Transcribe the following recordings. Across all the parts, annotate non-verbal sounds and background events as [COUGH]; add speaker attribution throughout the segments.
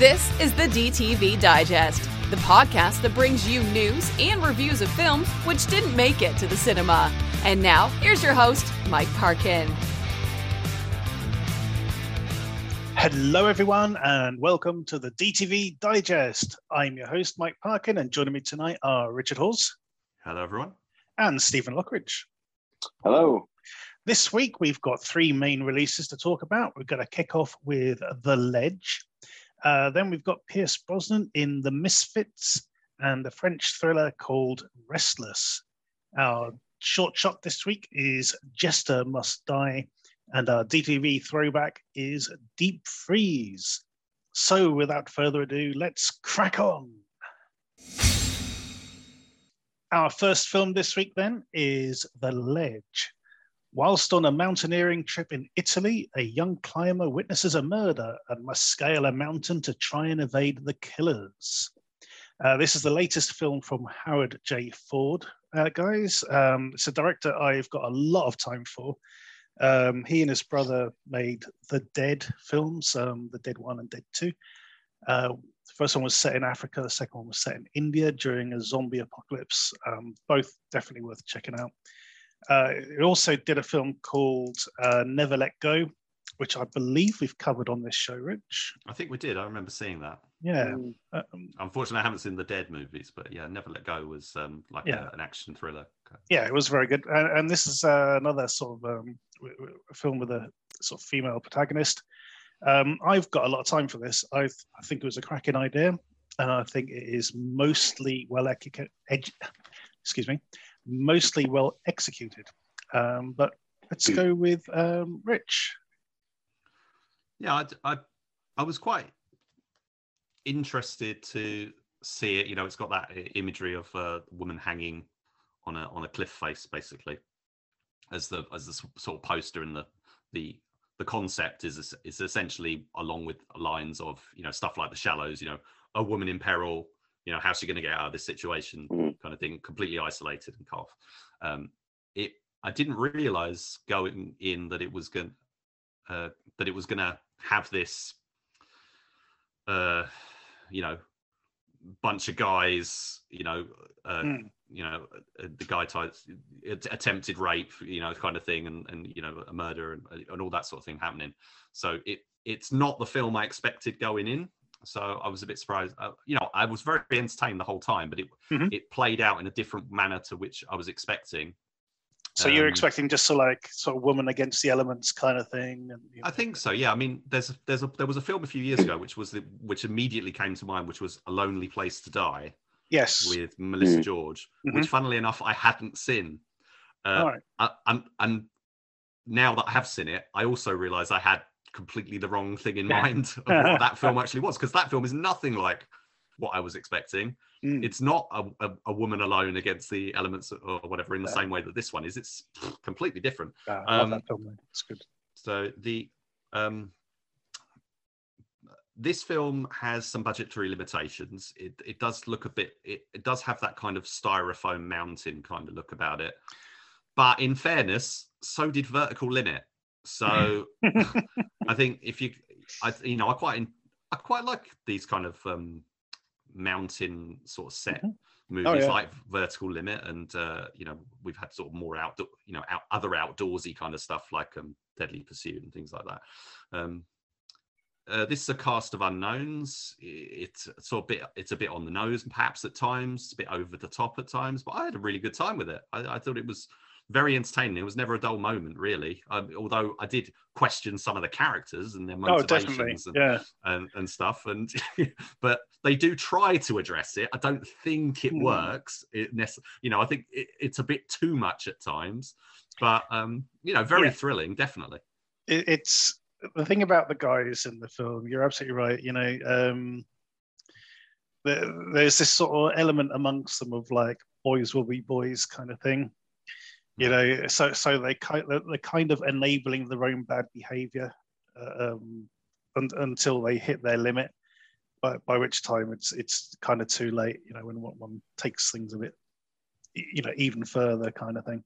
Speaker 1: This is the DTV Digest, the podcast that brings you news and reviews of films which didn't make it to the cinema. And now, here's your host, Mike Parkin.
Speaker 2: Hello, everyone, and welcome to the DTV Digest. I'm your host, Mike Parkin, and joining me tonight are Richard Halls.
Speaker 3: Hello, everyone.
Speaker 2: And Stephen Lockridge.
Speaker 4: Hello.
Speaker 2: This week, we've got three main releases to talk about. We're going to kick off with The Ledge. Uh, then we've got Pierce Brosnan in The Misfits and a French thriller called Restless. Our short shot this week is Jester Must Die, and our DTV throwback is Deep Freeze. So, without further ado, let's crack on. Our first film this week, then, is The Ledge. Whilst on a mountaineering trip in Italy, a young climber witnesses a murder and must scale a mountain to try and evade the killers. Uh, this is the latest film from Howard J. Ford, uh, guys. Um, it's a director I've got a lot of time for. Um, he and his brother made the Dead films, um, the Dead One and Dead Two. Uh, the first one was set in Africa. The second one was set in India during a zombie apocalypse. Um, both definitely worth checking out. Uh, it also did a film called uh, Never Let Go, which I believe we've covered on this show, Rich.
Speaker 3: I think we did. I remember seeing that.
Speaker 2: Yeah. Mm.
Speaker 3: Um, Unfortunately, I haven't seen the Dead movies, but yeah, Never Let Go was um, like yeah. a, an action thriller.
Speaker 2: Yeah, it was very good. And, and this is uh, another sort of um, film with a sort of female protagonist. Um, I've got a lot of time for this. i I think it was a cracking idea, and I think it is mostly well educated. Excuse me, mostly well executed. Um, but let's hmm. go with um, Rich.
Speaker 3: Yeah, I, I, I was quite interested to see it. You know, it's got that imagery of a woman hanging on a on a cliff face, basically, as the as the sort of poster and the the the concept is is essentially along with lines of you know stuff like the shallows. You know, a woman in peril you know how's she going to get out of this situation mm. Kind of thing completely isolated and cough. Um, it i didn't realize going in that it was going uh, that it was going to have this uh, you know bunch of guys you know uh, mm. you know uh, the guy types attempted rape you know kind of thing and and you know a murder and, and all that sort of thing happening. So it it's not the film i expected going in so I was a bit surprised. Uh, you know, I was very entertained the whole time, but it mm-hmm. it played out in a different manner to which I was expecting.
Speaker 2: So um, you're expecting just so like sort of woman against the elements kind of thing. And,
Speaker 3: you know. I think so. Yeah. I mean, there's a, there's a there was a film a few years ago which was the which immediately came to mind, which was A Lonely Place to Die.
Speaker 2: Yes.
Speaker 3: With Melissa mm. George, mm-hmm. which, funnily enough, I hadn't seen. Uh, and and now that I have seen it, I also realise I had completely the wrong thing in mind of what [LAUGHS] that film actually was because that film is nothing like what I was expecting. Mm. It's not a, a, a, woman alone against the elements or whatever in the yeah. same way that this one is. It's completely different.
Speaker 2: Yeah, I um, that film. It's good.
Speaker 3: So the um, this film has some budgetary limitations. It, it does look a bit. It, it does have that kind of styrofoam mountain kind of look about it. But in fairness, so did Vertical Limit. So [LAUGHS] I think if you, I you know, I quite I quite like these kind of um, mountain sort of set mm-hmm. movies oh, yeah. like Vertical Limit, and uh, you know we've had sort of more outdoor, you know, out, other outdoorsy kind of stuff like um, Deadly Pursuit and things like that. Um, uh, this is a cast of unknowns. It's sort of bit, it's a bit on the nose, perhaps at times, a bit over the top at times, but I had a really good time with it. I, I thought it was very entertaining. It was never a dull moment, really. Um, although I did question some of the characters and their oh, motivations
Speaker 2: oh,
Speaker 3: and,
Speaker 2: yeah.
Speaker 3: and, and, stuff. And [LAUGHS] but they do try to address it. I don't think it mm. works. It you know, I think it, it's a bit too much at times. But um, you know, very yeah. thrilling, definitely.
Speaker 2: It, it's the thing about the guys in the film. You're absolutely right. You know, um, there's this sort of element amongst them of like boys will be boys kind of thing you know so so they kind they're kind of enabling their own bad behavior uh, um, un, until they hit their limit but by which time it's it's kind of too late you know when one takes things a bit you know even further kind of thing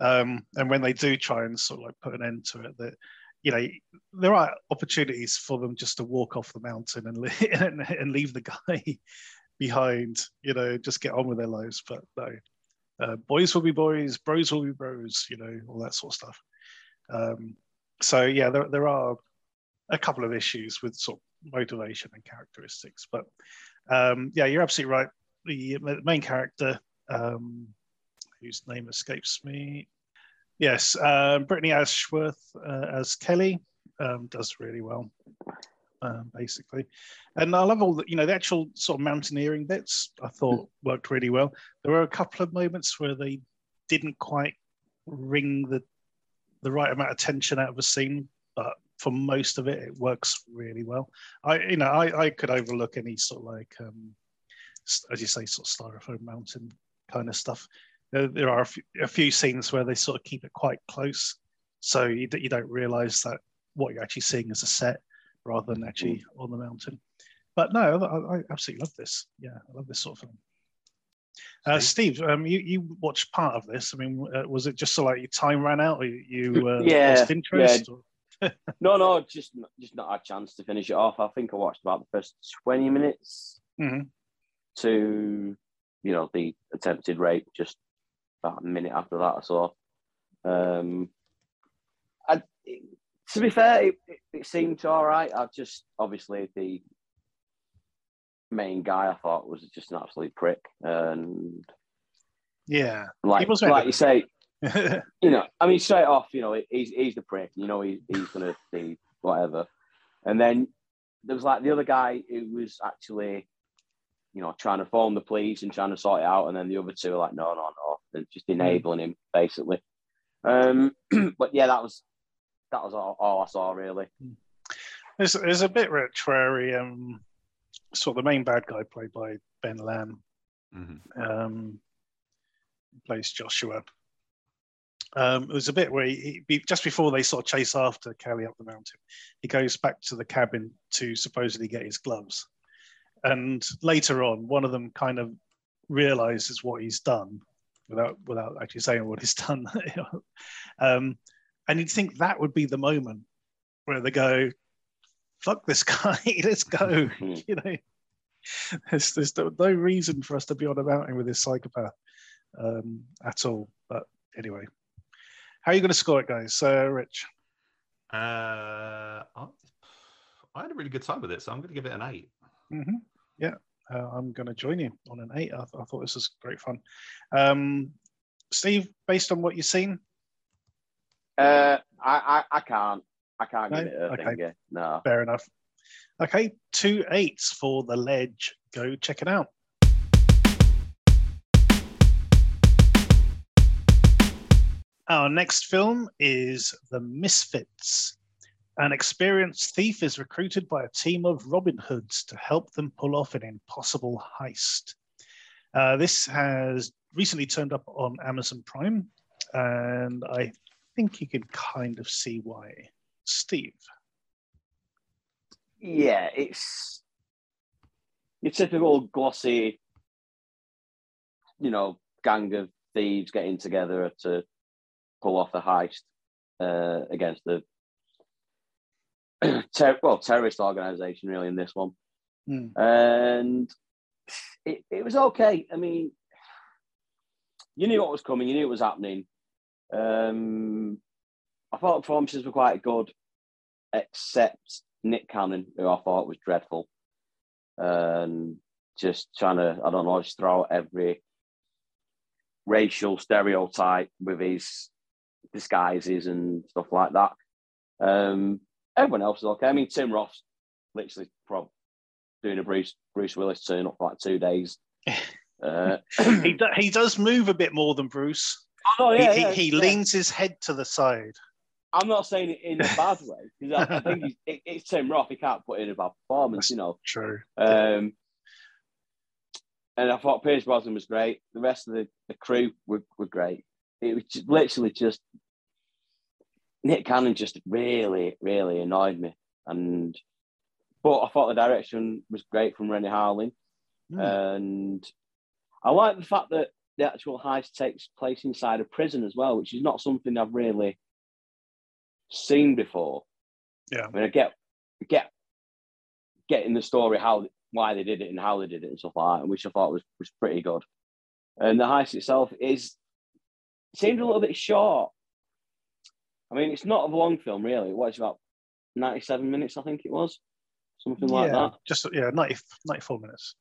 Speaker 2: um, and when they do try and sort of like put an end to it that you know, there are opportunities for them just to walk off the mountain and, [LAUGHS] and, and leave the guy [LAUGHS] behind, you know, just get on with their lives. But no, uh, boys will be boys, bros will be bros, you know, all that sort of stuff. Um, so yeah, there, there are a couple of issues with sort of motivation and characteristics, but um, yeah, you're absolutely right. The main character, um, whose name escapes me, yes, uh, Brittany Ashworth uh, as Kelly um, does really well, um, basically. And I love all the, you know, the actual sort of mountaineering bits. I thought worked really well. There were a couple of moments where they didn't quite wring the the right amount of tension out of a scene, but for most of it, it works really well. I, you know, I, I could overlook any sort of like, um, as you say, sort of styrofoam mountain kind of stuff. There, there are a few, a few, scenes where they sort of keep it quite close, so you, you don't realize that what you're actually seeing is a set rather than actually on the mountain. But no, I, I absolutely love this. Yeah, I love this sort of film. Uh, Steve, um, you, you watched part of this. I mean, uh, was it just so like your time ran out, or you uh, [LAUGHS]
Speaker 4: yeah,
Speaker 2: lost interest?
Speaker 4: Yeah. [LAUGHS] no, no, just just not a chance to finish it off. I think I watched about the first twenty minutes
Speaker 2: mm-hmm.
Speaker 4: to, you know, the attempted rape. Just about a minute after that, I saw. Um, I, to be fair, it, it, it seemed all right. I just obviously the main guy I thought was just an absolute prick, and
Speaker 2: yeah,
Speaker 4: like like you say, you know, I mean, straight off, you know, he's he's the prick. You know, he, he's gonna be whatever, and then there was like the other guy who was actually, you know, trying to phone the police and trying to sort it out, and then the other two are like, no, no, no, They're just hmm. enabling him basically. Um, [CLEARS THROAT] but yeah, that was that was all, all I saw really.
Speaker 2: There's, there's a bit rich where he um sort of the main bad guy played by Ben Lamb,
Speaker 3: mm-hmm.
Speaker 2: um, plays Joshua. Um, there's a bit where he, he, just before they sort of chase after Kelly up the mountain, he goes back to the cabin to supposedly get his gloves. And later on, one of them kind of realizes what he's done without without actually saying what he's [LAUGHS] done. um, and you'd think that would be the moment where they go, fuck this guy, [LAUGHS] let's go. Hmm. you know, there's, there's no, no, reason for us to be on a mountain with this psychopath um, at all. But anyway, how are you going to score it, guys? Uh, Rich?
Speaker 3: Uh, I had a really good time with it, so I'm going to give it an 8
Speaker 2: mm-hmm. Yeah, uh, I'm going to join you on an eight. I, I thought this was great fun. Um, Steve, based on what you've seen?
Speaker 4: Uh, I, I, I can't. I can't no? give it a okay. finger. No.
Speaker 2: Fair enough. Okay, two eights for the ledge. Go check it out. Our next film is The Misfits. An experienced thief is recruited by a team of Robin Hoods to help them pull off an impossible heist. Uh, this has recently turned up on Amazon Prime, and I think you can kind of see why. Steve?
Speaker 4: Yeah, it's your typical glossy, you know, gang of thieves getting together to pull off a heist uh, against the [CLEARS THROAT] ter- well terrorist organization, really, in this one.
Speaker 2: Mm.
Speaker 4: And it, it was okay. I mean, you knew what was coming, you knew it was happening. Um, I thought performances were quite good, except Nick Cannon, who I thought was dreadful. And just trying to, I don't know, just throw out every racial stereotype with his disguises and stuff like that. Um, everyone else is okay. I mean, Tim Roth, literally doing a Bruce Bruce Willis turn up for like two days. [LAUGHS] Uh,
Speaker 2: he do, he does move a bit more than Bruce.
Speaker 4: Oh yeah,
Speaker 2: he,
Speaker 4: yeah,
Speaker 2: he, he
Speaker 4: yeah.
Speaker 2: leans his head to the side.
Speaker 4: I'm not saying it in a bad way because I, I, think it, it's Tim Roth. He can't put in a bad performance,
Speaker 2: That's
Speaker 4: you know.
Speaker 2: True.
Speaker 4: Um, and I thought Pierce Brosnan was great. The rest of the, the crew were, were great. It was just, literally just Nick Cannon just really, really annoyed me. And but I thought the direction was great from Renny Harlin,
Speaker 2: Mm.
Speaker 4: and I like the fact that the actual heist takes place inside a prison as well, which is not something I've really seen before.
Speaker 2: Yeah.
Speaker 4: I mean, I get get getting the story how why they did it and how they did it and stuff like that, which I thought was was pretty good. And the heist itself is seemed a little bit short. I mean, it's not a long film, really. It was about 97 minutes, I think it was. Something like
Speaker 2: yeah,
Speaker 4: that.
Speaker 2: just yeah, 90, 94 minutes.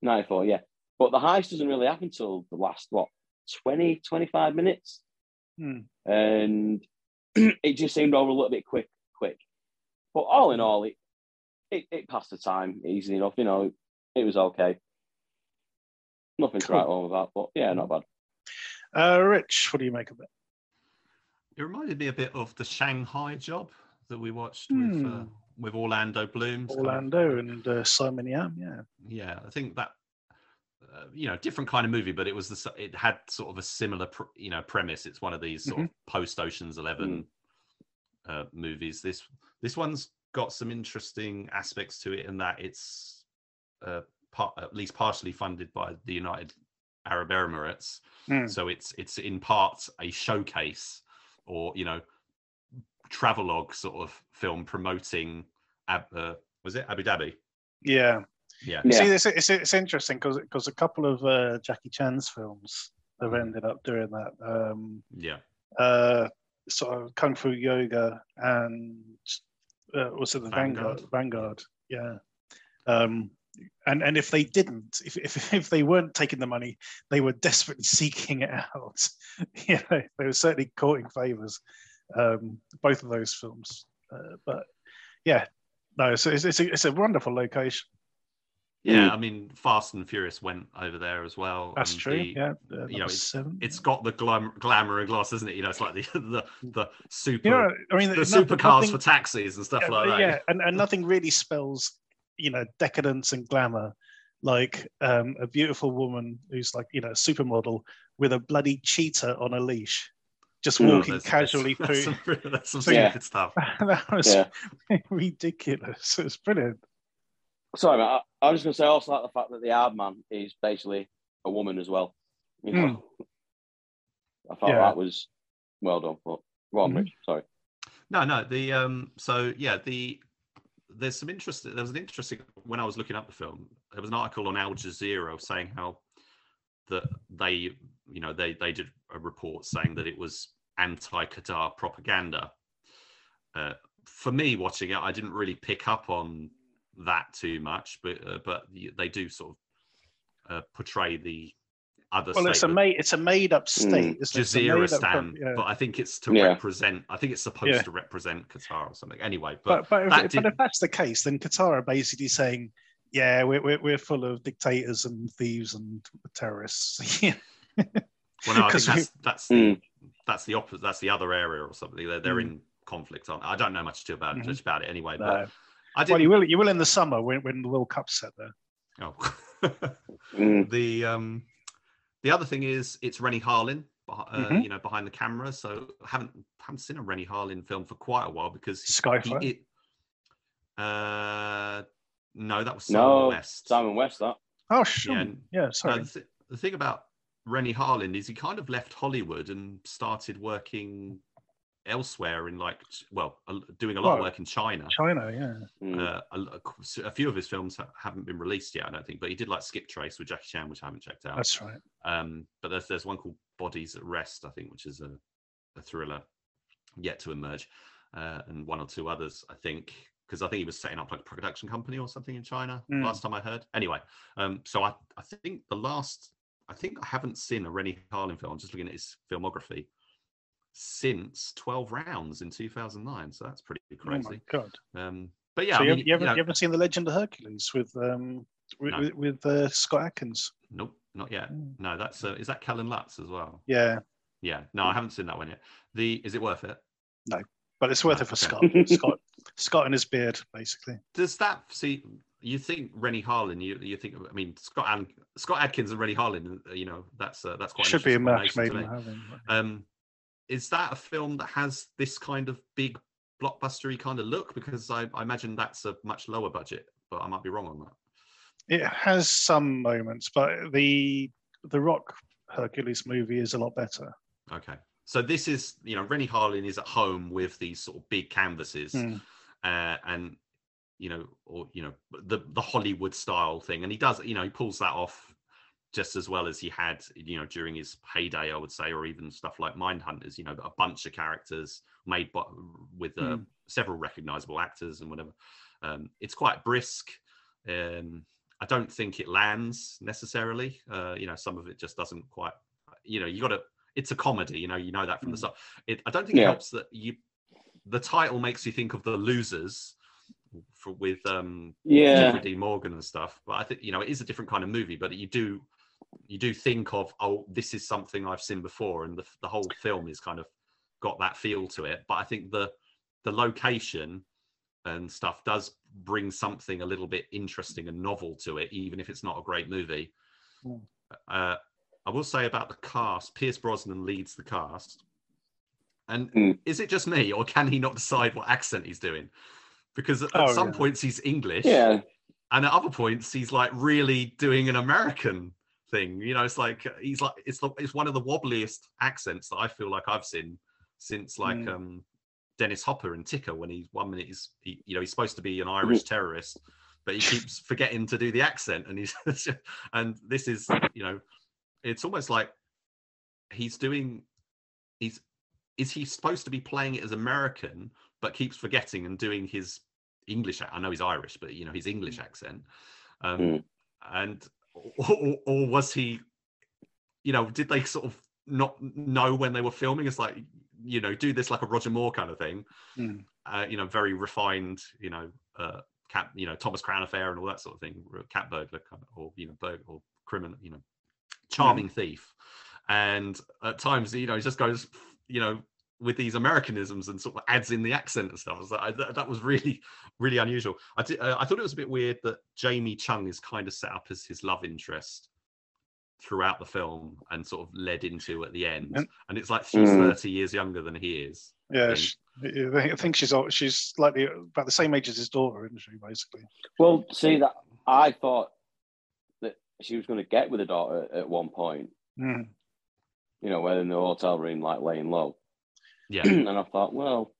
Speaker 4: 94, yeah. But the heist doesn't really happen till the last, what, 20, 25 minutes?
Speaker 2: Hmm.
Speaker 4: And [CLEARS THROAT] it just seemed over a little bit quick, quick. But all in all, it, it, it passed the time easily enough. You know, it was okay. Nothing to
Speaker 2: Cool.
Speaker 4: write home about, but yeah, not bad.
Speaker 2: Uh, Rich, what do you make of it?
Speaker 3: It reminded me a bit of the Shanghai job that we watched with uh,
Speaker 2: Hmm.
Speaker 3: with Orlando Bloom. It's kind of-
Speaker 2: Orlando and uh, Simon Yam, yeah.
Speaker 3: yeah, I think that uh, you know different kind of movie, but it was the it had sort of a similar pr- you know premise. It's one of these sort of post Ocean's Eleven uh, movies. This this one's got some interesting aspects to it in that it's uh, part, at least partially funded by the United Arab Emirates.
Speaker 2: Hmm.
Speaker 3: So it's it's in part a showcase or you know travelogue sort of film promoting Ab, uh, was it Abu Dhabi?
Speaker 2: Yeah.
Speaker 3: Yeah.
Speaker 4: Yeah.
Speaker 2: See, it's, it's, it's interesting because because a couple of uh, Jackie Chan's films have
Speaker 3: Mm.
Speaker 2: ended up doing that. Um,
Speaker 3: Yeah.
Speaker 2: uh, sort of Kung Fu Yoga and uh, was it the Vanguard?
Speaker 3: Vanguard.
Speaker 2: Vanguard, yeah. Um, and and if they didn't, if, if [LAUGHS] if they weren't taking the money, they were desperately [LAUGHS] seeking it out. [LAUGHS] you know, they were certainly courting favors. Um, both of those films, uh, but yeah, no, so it's it's a, it's a wonderful location.
Speaker 3: Yeah,
Speaker 4: Mm.
Speaker 3: I mean, Fast and Furious went over there as well.
Speaker 2: That's
Speaker 3: and
Speaker 2: true.
Speaker 3: the-
Speaker 2: yeah, uh,
Speaker 3: you know, it's-
Speaker 2: seven.
Speaker 3: It's got the glam- glamour and gloss, isn't it? You know, it's like the [LAUGHS] the the super
Speaker 2: you know, I mean,
Speaker 3: the
Speaker 2: no-
Speaker 3: supercars
Speaker 2: nothing-
Speaker 3: for taxis and stuff
Speaker 2: yeah,
Speaker 3: like that.
Speaker 2: Yeah, [LAUGHS] and, and nothing really spells, you know, decadence and glamour like um, a beautiful woman who's like, you know, a supermodel with a bloody cheetah on a leash, just walking
Speaker 3: There's-
Speaker 2: casually [LAUGHS]
Speaker 3: there's
Speaker 2: through.
Speaker 3: Some, that's some
Speaker 4: Yeah.
Speaker 3: stupid stuff.
Speaker 2: that was
Speaker 4: Yeah.
Speaker 2: ridiculous. It was brilliant.
Speaker 4: Sorry, mate. I, was just going to say also like the fact that the hard man is basically a woman as well. You know? I thought
Speaker 2: Yeah.
Speaker 4: that was well done. But go on,
Speaker 2: Mhm.
Speaker 4: Rich. Sorry.
Speaker 3: No, no. The um. So yeah, the there's some interesting. There was an interesting when I was looking up the film. There was an article on Al Jazeera saying how that they, you know, they they did a report saying that it was anti-Qatar propaganda. Uh, for me, watching it, I didn't really pick up on that too much, but uh, but they do sort of uh, portray the other.
Speaker 2: Well, it's a made it's a made up state. isn't it? It's a made-up
Speaker 3: stand,
Speaker 2: yeah.
Speaker 3: but I think it's to
Speaker 4: Yeah.
Speaker 3: represent. I think it's supposed
Speaker 2: Yeah.
Speaker 3: to represent Qatar or something. Anyway,
Speaker 2: But
Speaker 3: but,
Speaker 2: but,
Speaker 3: that
Speaker 2: if, but if that's the case, then Qatar are basically saying, yeah, we're, we're, we're full of dictators and thieves and terrorists. [LAUGHS] Yeah.
Speaker 3: well, no, I think
Speaker 2: 'cause we-
Speaker 3: that's that's the that's the opposite. That's the other area or something. They're they're
Speaker 2: Mm.
Speaker 3: in conflict. Aren't? I don't know much too about
Speaker 2: Mhm.
Speaker 3: much about it anyway. But
Speaker 2: No.
Speaker 3: I
Speaker 2: Well,
Speaker 3: didn't.
Speaker 2: you will you will in the summer when, when the World Cup's set there.
Speaker 3: oh.
Speaker 4: Mm. [LAUGHS]
Speaker 3: the um the other thing is it's Renny Harlin. beh- Uh,
Speaker 2: Mhm.
Speaker 3: You know, behind the camera. So I haven't haven't seen a Renny Harlin film for quite a while because he-
Speaker 2: Skyfire?
Speaker 3: He, it, uh, no, that was
Speaker 4: No,
Speaker 3: Simon West.
Speaker 4: Simon West, that.
Speaker 2: Oh, sure.
Speaker 3: Yeah,
Speaker 2: Yeah, sorry.
Speaker 3: Uh, the, th- the thing about Renny Harlin is he kind of left Hollywood and started working elsewhere in like well doing a lot of work in China.
Speaker 2: China, yeah.
Speaker 4: Mm.
Speaker 3: Uh, a, a few of his films ha- haven't been released yet, I don't think, but he did like Skip Trace with Jackie Chan, which I haven't checked out.
Speaker 2: That's right.
Speaker 3: Um, but there's there's one called Bodies at Rest, I think, which is a, a thriller yet to emerge, uh, and one or two others, I think, because I think he was setting up like a production company or something in China
Speaker 2: Mm.
Speaker 3: last time I heard. Anyway, um, so I I think the last I think I haven't seen a Renny Harlin film. I'm just looking at his filmography since 12 Rounds in 2009. So that's pretty crazy.
Speaker 2: Oh my
Speaker 3: crazy.
Speaker 2: god.
Speaker 3: Um, but yeah,
Speaker 2: so
Speaker 3: I
Speaker 2: you,
Speaker 3: mean,
Speaker 2: you, haven't,
Speaker 3: you know-
Speaker 2: you haven't seen the Legend of Hercules with um with,
Speaker 3: No.
Speaker 2: with, uh, Scott Adkins?
Speaker 3: nope, not yet.
Speaker 2: Mm.
Speaker 3: No, that's uh, is that Kellen Lutz as well?
Speaker 2: Yeah,
Speaker 3: Yeah, no, I haven't seen that one yet. The is it worth it?
Speaker 2: No, but it's worth
Speaker 3: Right,
Speaker 2: it for
Speaker 3: okay.
Speaker 2: Scott. Scott, Scott and his beard, basically.
Speaker 3: Does that see? You think Renny Harlin? You you think? I mean, Scott and Scott Adkins and Renny Harlin. uh, You know, that's uh, that's quite
Speaker 2: Should be a match made in heaven.
Speaker 3: Um, is that a film that has this kind of big blockbustery kind of look? Because I, I imagine that's a much lower budget, but I might be wrong on that.
Speaker 2: It has some moments, but the the Rock Hercules movie is a lot better.
Speaker 3: Okay, so this is you know Renny Harlin is at home with these sort of big canvases,
Speaker 2: Mm.
Speaker 3: uh, and you know, or you know, the the Hollywood style thing, and he does, you know, he pulls that off just as well as he had, you know, during his heyday, I would say, or even stuff like Mindhunters. You know, a bunch of characters made by, with uh, mm. several recognizable actors and whatever. Um, it's quite brisk. Um, I don't think it lands necessarily. Uh, you know, some of it just doesn't quite. You know, you got to. It's a comedy. You know, you know that from mm. the start. It, I don't think yeah. it helps that you. The title makes you think of the losers, for, with um
Speaker 4: yeah
Speaker 3: Jeffrey Dean Morgan and stuff. But I think you know it is a different kind of movie. But you do you do think of oh this is something I've seen before, and the the whole film is kind of got that feel to it. But I think the the location and stuff does bring something a little bit interesting and novel to it, even if it's not a great movie. Mm. Uh, I will say about the cast, Pierce Brosnan leads the cast. And mm. is it just me, or can he not decide what accent he's doing? because at, oh, some yeah. points he's English,
Speaker 4: yeah,
Speaker 3: and at other points he's like really doing an American thing. You know, it's like he's like it's the, it's one of the wobbliest accents that I feel like I've seen since like mm. um Dennis Hopper and Ticker when he's one minute he's he, you know he's supposed to be an Irish mm-hmm. terrorist, but he keeps forgetting to do the accent, and he's [LAUGHS] and this is you know it's almost like he's doing he's is he supposed to be playing it as American but keeps forgetting and doing his English. I know he's Irish, but you know his English accent. Um, mm. And or, or, was he? You know, did they sort of not know when they were filming? It's like you know, do this like a Roger Moore kind of thing. Mm. Uh, you know, very refined. You know, uh, cat. You know, Thomas Crown Affair and all that sort of thing. Cat burglar, or you know, burg or criminal. You know, charming mm. thief. And at times, you know, he just goes, you know, with these Americanisms and sort of adds in the accent and stuff. So I, that, that, was really, [LAUGHS] really unusual. I, did, uh, I thought it was a bit weird that Jamie Chung is kind of set up as his love interest throughout the film and sort of led into at the end. And it's like she's mm. 30 years younger than he is.
Speaker 2: Yeah, I think, she, I think she's she's like about the same age as his daughter, isn't she? Basically.
Speaker 4: Well, see that I thought that she was going to get with the daughter at one point.
Speaker 2: Mm.
Speaker 4: You know, when in the hotel room, like laying low.
Speaker 3: Yeah. [CLEARS THROAT]
Speaker 4: and I thought, well,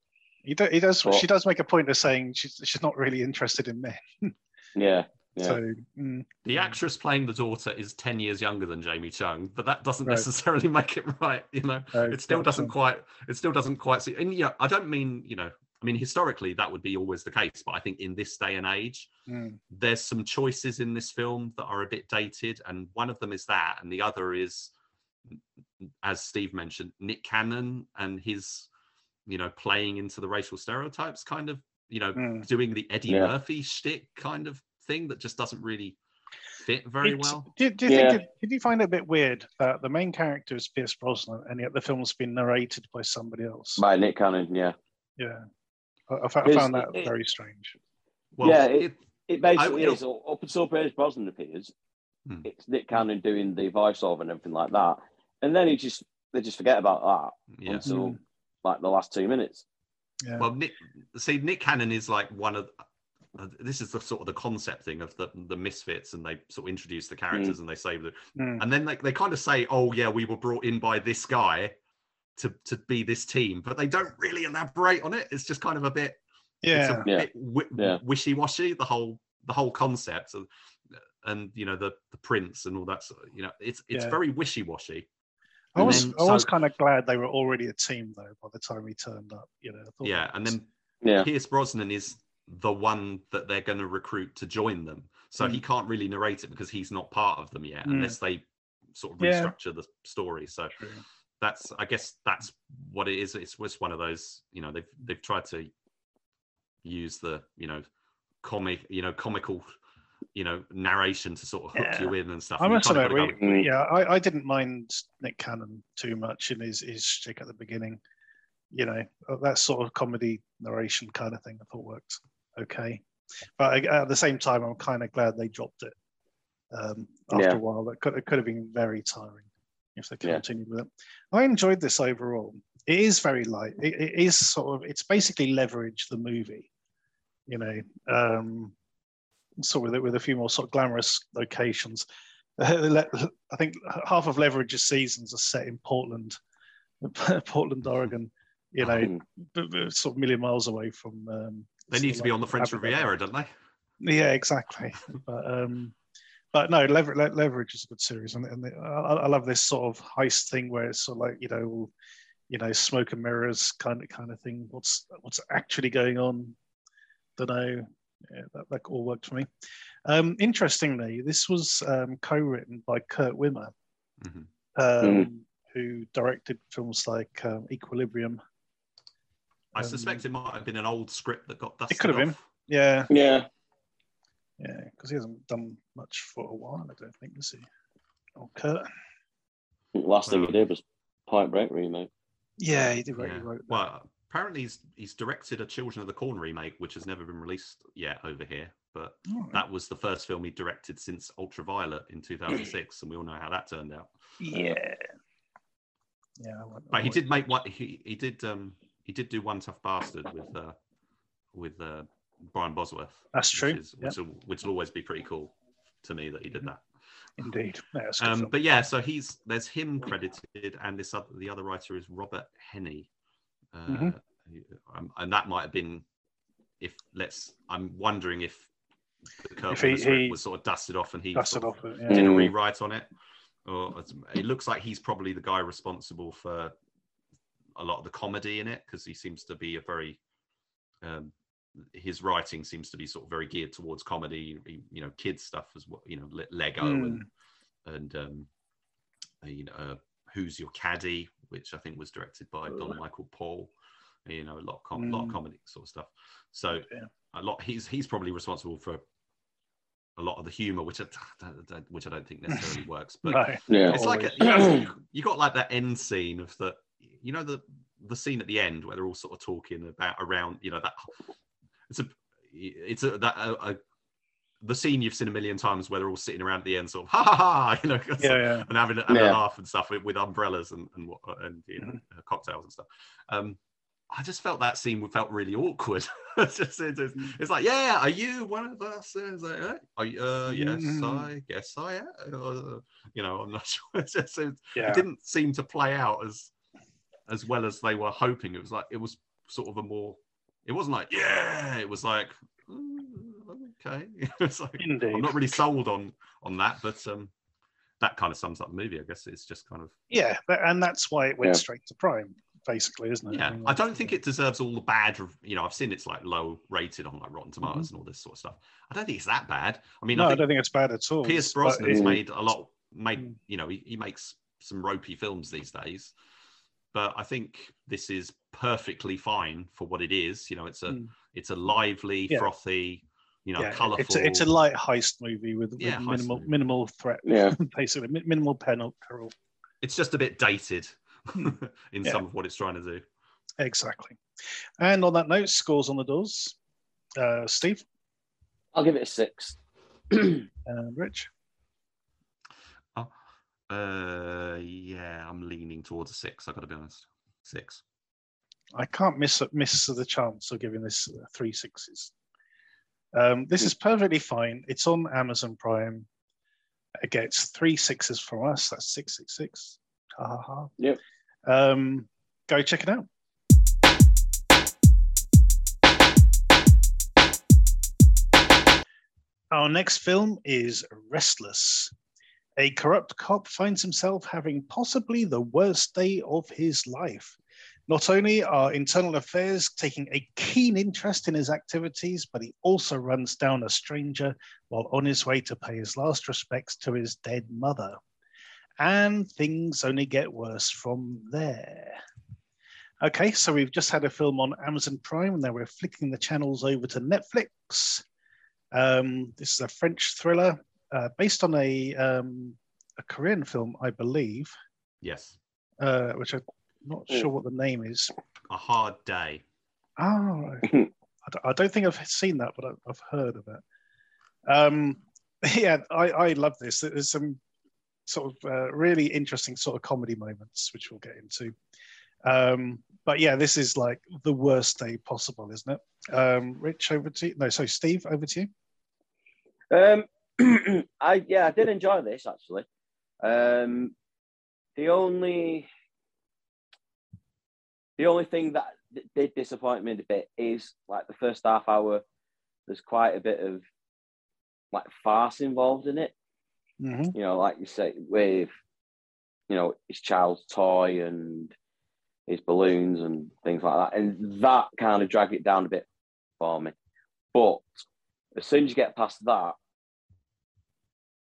Speaker 2: he, do, he does. But, she does make a point of saying she's she's not really interested in men. [LAUGHS]
Speaker 4: yeah. Yeah.
Speaker 2: So mm,
Speaker 3: the actress playing the daughter is ten years younger than Jamie Chung, but that doesn't right. necessarily [LAUGHS] make it right. You know, it still doesn't quite. It still doesn't quite see. And yeah, I don't mean you know. I mean, historically, that would be always the case, but I think in this day and age,
Speaker 2: mm.
Speaker 3: there's some choices in this film that are a bit dated, and one of them is that, and the other is as Steve mentioned, Nick Cannon and his, you know, playing into the racial stereotypes, kind of, you know, mm. doing the Eddie yeah. Murphy shtick kind of thing that just doesn't really fit very
Speaker 2: it's,
Speaker 3: well.
Speaker 2: Do, do you yeah. think? Did you find it a bit weird that the main character is Pierce Brosnan and yet the film's been narrated by somebody else?
Speaker 4: By Nick Cannon, yeah.
Speaker 2: Yeah, I, I found that it, very strange.
Speaker 4: Well, yeah, it, it basically I, is. Up until Pierce Brosnan appears, hmm. it's Nick Cannon doing the voiceover and everything like that and then he just they just forget about that yeah. until mm. like the last two minutes.
Speaker 3: Yeah. Well, Nick, see, Nick Cannon is like one of. Uh, this is the sort of the concept thing of the the misfits, and they sort of introduce the characters, mm. and they say that, mm. and then they, they kind of say, "Oh yeah, we were brought in by this guy to to be this team," but they don't really elaborate on it. It's just kind of a bit,
Speaker 2: yeah,
Speaker 4: a yeah. Bit
Speaker 3: w-
Speaker 4: yeah.
Speaker 3: wishy washy. The whole the whole concept, of, and you know the the prince and all that. Sort of, you know, it's it's yeah. very wishy washy.
Speaker 2: I was then, I was kind of glad they were already a team though by the time he turned up. You know.
Speaker 3: yeah, and then
Speaker 4: yeah.
Speaker 3: Pierce Brosnan is the one that they're going to recruit to join them, so mm. he can't really narrate it because he's not part of them yet, mm. unless they sort of restructure yeah. the story. So. True. That's, I guess, that's what it is. It's just one of those, you know, they've they've tried to use the, you know, comic, you know, comical you know narration to sort of hook yeah. you in and stuff.
Speaker 2: I must admit, we, we, yeah, I, I, didn't mind Nick Cannon too much in his his shtick at the beginning. You know uh, that sort of comedy narration kind of thing. I thought worked okay, but at the same time, I'm kind of glad they dropped it um, after yeah. a while. That could, it could have been very tiring if they continued yeah. with it. I enjoyed this overall. It is very light. It, it is sort of. It's basically leverage the movie. You know. Um, sort of with a few more sort of glamorous locations. [LAUGHS] I think half of Leverage's seasons are set in Portland, [LAUGHS] Portland, Oregon. You know, mm. sort of million miles away from um,
Speaker 3: They need to be on the French Riviera, don't they?
Speaker 2: Yeah, exactly. [LAUGHS] but um, but no, Lever- Le- Leverage is a good series, and, and I, I love this sort of heist thing where it's sort of like you know, you know, smoke and mirrors kind of kind of thing. What's what's actually going on? Don't know. Yeah, that, that all worked for me. Um, interestingly, this was um, co-written by Kurt Wimmer,
Speaker 3: Mhm.
Speaker 2: um,
Speaker 4: Mm.
Speaker 2: who directed films like um, Equilibrium.
Speaker 3: I
Speaker 2: Um,
Speaker 3: suspect it might have been an old script that got dusted
Speaker 2: could have been. Yeah,
Speaker 4: Yeah.
Speaker 2: yeah, because he hasn't done much for a while. I don't think, has he? Oh, Kurt.
Speaker 4: Last thing he did was Point Break remake.
Speaker 2: Yeah, he did. Write,
Speaker 3: Yeah.
Speaker 2: he wrote that.
Speaker 3: Well, apparently he's he's directed a Children of the Corn remake, which has never been released yet over here. But
Speaker 2: right.
Speaker 3: that was the first film he directed since Ultraviolet in 2006, and we all know how that turned out.
Speaker 2: Yeah. Yeah.
Speaker 3: But he did make what he he did um he did do One Tough Bastard with uh with uh Brian Bosworth.
Speaker 2: That's
Speaker 3: which
Speaker 2: true,
Speaker 3: Is, which, will, which will always be pretty cool to me that he did that.
Speaker 2: Indeed. Yeah, it's a good
Speaker 3: Um, but yeah, so he's there's him credited, and this other the other writer is Robert Henny, uh,
Speaker 2: Mhm.
Speaker 3: um, and that might have been if let's. I'm wondering if the Kurt
Speaker 2: If he- he
Speaker 3: was sort of dusted off and he
Speaker 2: Dusted
Speaker 3: sort of
Speaker 2: off it. Yeah.
Speaker 3: did a
Speaker 4: Mm.
Speaker 3: rewrite on it, or it looks like he's probably the guy responsible for a lot of the comedy in it because he seems to be a very um, his writing seems to be sort of very geared towards comedy, you know, kids stuff as well, you know, Le- Lego and and um, uh, you know, uh, Who's Your Caddy, which I think was directed by Don Michael Paul. You know, a lot of com- lot of
Speaker 2: Mm.
Speaker 3: comedy sort of stuff. So
Speaker 2: Yeah.
Speaker 3: a lot he's he's probably responsible for a lot of the humor, which I, which I don't think necessarily [LAUGHS] works. But
Speaker 2: No.
Speaker 4: Yeah.
Speaker 3: it's like a, you, know, you got like that end scene of the you know the the scene at the end where they're all sort of talking about around you know that it's a it's a that a, a the scene you've seen a million times where they're all sitting around at the end sort of ha ha ha [LAUGHS] you know
Speaker 2: Yeah, yeah.
Speaker 3: and having, a- having
Speaker 4: Yeah.
Speaker 3: a laugh and stuff with, with umbrellas and and, and you know
Speaker 2: Mm-hmm.
Speaker 3: uh, cocktails and stuff um I just felt that scene felt really awkward. [LAUGHS] it's, just, it's, it's,
Speaker 2: Mm.
Speaker 3: it's like, yeah, are you one of us? And It's like, eh? are you, uh, yes,
Speaker 2: Mm.
Speaker 3: I guess I am. Uh, you know, I'm not [LAUGHS] sure. It's just, it,
Speaker 2: Yeah.
Speaker 3: it didn't seem to play out as as well as they were hoping. It was like it was sort of a more. It wasn't like yeah. It was like mm, okay. [LAUGHS] it's like
Speaker 2: Indeed.
Speaker 3: I'm not really sold on on that, but um, that kind of sums up the movie. I guess it's just kind of
Speaker 2: Yeah, but- and that's why it went
Speaker 4: Yeah.
Speaker 2: straight to Prime, basically, isn't it?
Speaker 3: yeah.
Speaker 2: mean,
Speaker 3: I don't think it deserves all the bad. You know, I've seen it's like low rated on like Rotten
Speaker 2: Mm-hmm.
Speaker 3: Tomatoes and all this sort of stuff. I don't think it's that bad. I mean,
Speaker 2: No,
Speaker 3: I
Speaker 2: I, don't think it's bad at all.
Speaker 3: Pierce Brosnan's
Speaker 2: it-
Speaker 3: made a lot. Made
Speaker 2: Mm.
Speaker 3: you know he, he makes some ropey films these days, but I think this is perfectly fine for what it is. You know, it's a
Speaker 2: Mm.
Speaker 3: it's a lively,
Speaker 2: Yeah.
Speaker 3: frothy, you know,
Speaker 2: yeah,
Speaker 3: colourful.
Speaker 2: It's a, it's a light heist movie with, with
Speaker 3: Yeah,
Speaker 2: minimal
Speaker 3: movie.
Speaker 2: minimal threat,
Speaker 4: Yeah. [LAUGHS]
Speaker 2: basically minimal peril.
Speaker 3: it's just a bit dated [LAUGHS] in
Speaker 2: Yeah.
Speaker 3: some of what it's trying to do.
Speaker 2: Exactly. And on that note, scores on the doors. Uh, Steve
Speaker 4: I'll give it a six. [CLEARS THROAT]
Speaker 2: and Rich.
Speaker 3: Uh, yeah, I'm leaning towards a six. I got to be honest, six.
Speaker 2: I can't miss miss the chance of giving this uh, three sixes. Um, this is perfectly fine. It's on Amazon Prime. It gets three sixes from us. That's six six six. Ha ha ha.
Speaker 4: Yep.
Speaker 2: Um, go check it out. Our next film is Restless. A corrupt cop finds himself having possibly the worst day of his life. Not only are internal affairs taking a keen interest in his activities, but he also runs down a stranger while on his way to pay his last respects to his dead mother. And things only get worse from there. Okay, so we've just had a film on Amazon Prime, and now we're flicking the channels over to Netflix. Um, this is a French thriller uh, based on a um, a Korean film, I believe,
Speaker 3: Yes,
Speaker 2: uh, which I'm not
Speaker 4: Yeah.
Speaker 2: sure what the name is.
Speaker 3: a hard day.
Speaker 2: Oh, [LAUGHS] I don't- I don't think I've seen that, but I've, I've heard of it. Um, [LAUGHS] yeah, I, I love this. There's some sort of uh, really interesting sort of comedy moments, which we'll get into. Um, but yeah, this is like the worst day possible, isn't it? Um, Rich, over to you. No, sorry, Steve, over to you.
Speaker 4: Um, [CLEARS THROAT] I yeah, I did enjoy this actually. Um, the only the only thing that did disappoint me a bit is like the first half hour. There's quite a bit of like farce involved in it.
Speaker 2: Mm-hmm.
Speaker 4: You know, like you say, with you know his child's toy and his balloons and things like that, and that kind of dragged it down a bit for me. But as soon as you get past that,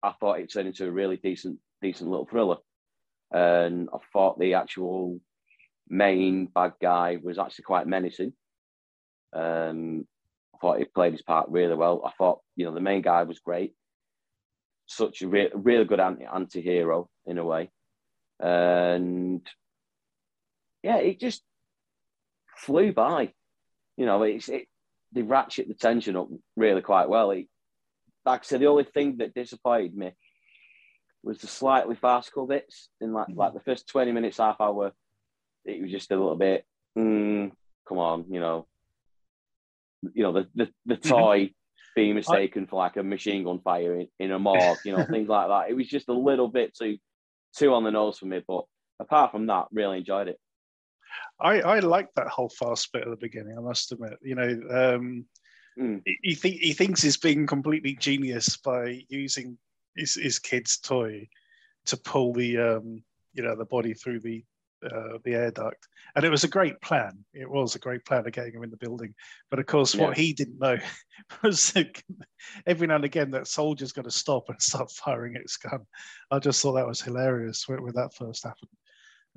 Speaker 4: I thought it turned into a really decent, decent little thriller. And I thought the actual main bad guy was actually quite menacing. Um, I thought he played his part really well. I thought, you know, the main guy was great. Such a re- really good anti hero in a way. And yeah, it just flew by. You know, it's it, they ratchet the tension up really quite well. It, like I said, the only thing that disappointed me was the slightly farcical bits in like like the first 20 minutes, half hour. It was just a little bit, mm, come on, you know, you know, the the, the mm-hmm. toy being mistaken for like a machine gun fire in, in a morgue, you know, things like that. It was just a little bit too too on the nose for me. But apart from that, really enjoyed it.
Speaker 2: I, I like that whole fast bit at the beginning. I must admit, you know, um, mm. he, he, think, he thinks he's being completely genius by using his, his kid's toy to pull the um, you know the body through the uh, the air duct, and it was a great plan. It was a great plan of getting him in the building, but of course, yeah. what he didn't know [LAUGHS] was that every now and again that soldier's got to stop and start [LAUGHS] firing its gun. I just thought that was hilarious when, when that first happened.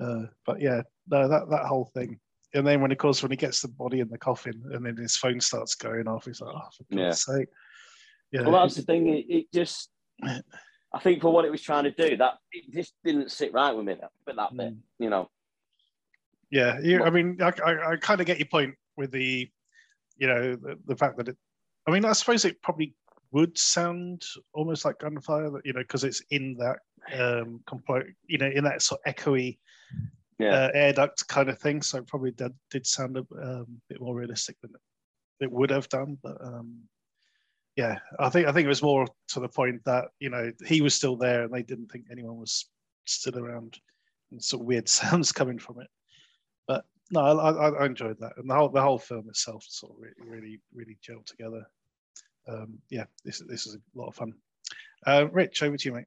Speaker 2: Uh, but yeah, no, that that whole thing. And then when of course when he gets the body in the coffin and then his phone starts going off, he's like, oh, for God's yeah. sake.
Speaker 4: Yeah. Well, that's the thing. It, it, just, [CLEARS THROAT] I think for what it was trying to do, that it just didn't sit right with me. That, but that bit, mm. you know.
Speaker 2: Yeah, you, I mean, I, I, I kind of get your point with the, you know, the, the fact that it. I mean, I suppose it probably would sound almost like gunfire, you know, because it's in that um, compl- you know, in that sort of echoey yeah. uh, air duct kind of thing. So probably did, did sound a um, bit more realistic than it would have done. But um, yeah, I think I think it was more to the point that you know he was still there and they didn't think anyone was still around, and sort of weird [LAUGHS] sounds coming from it. But no, I, I, enjoyed that, and the whole the whole film itself sort of really really, really gelled together. Um, yeah, this this is a lot of fun. Uh, Rich, over to you, mate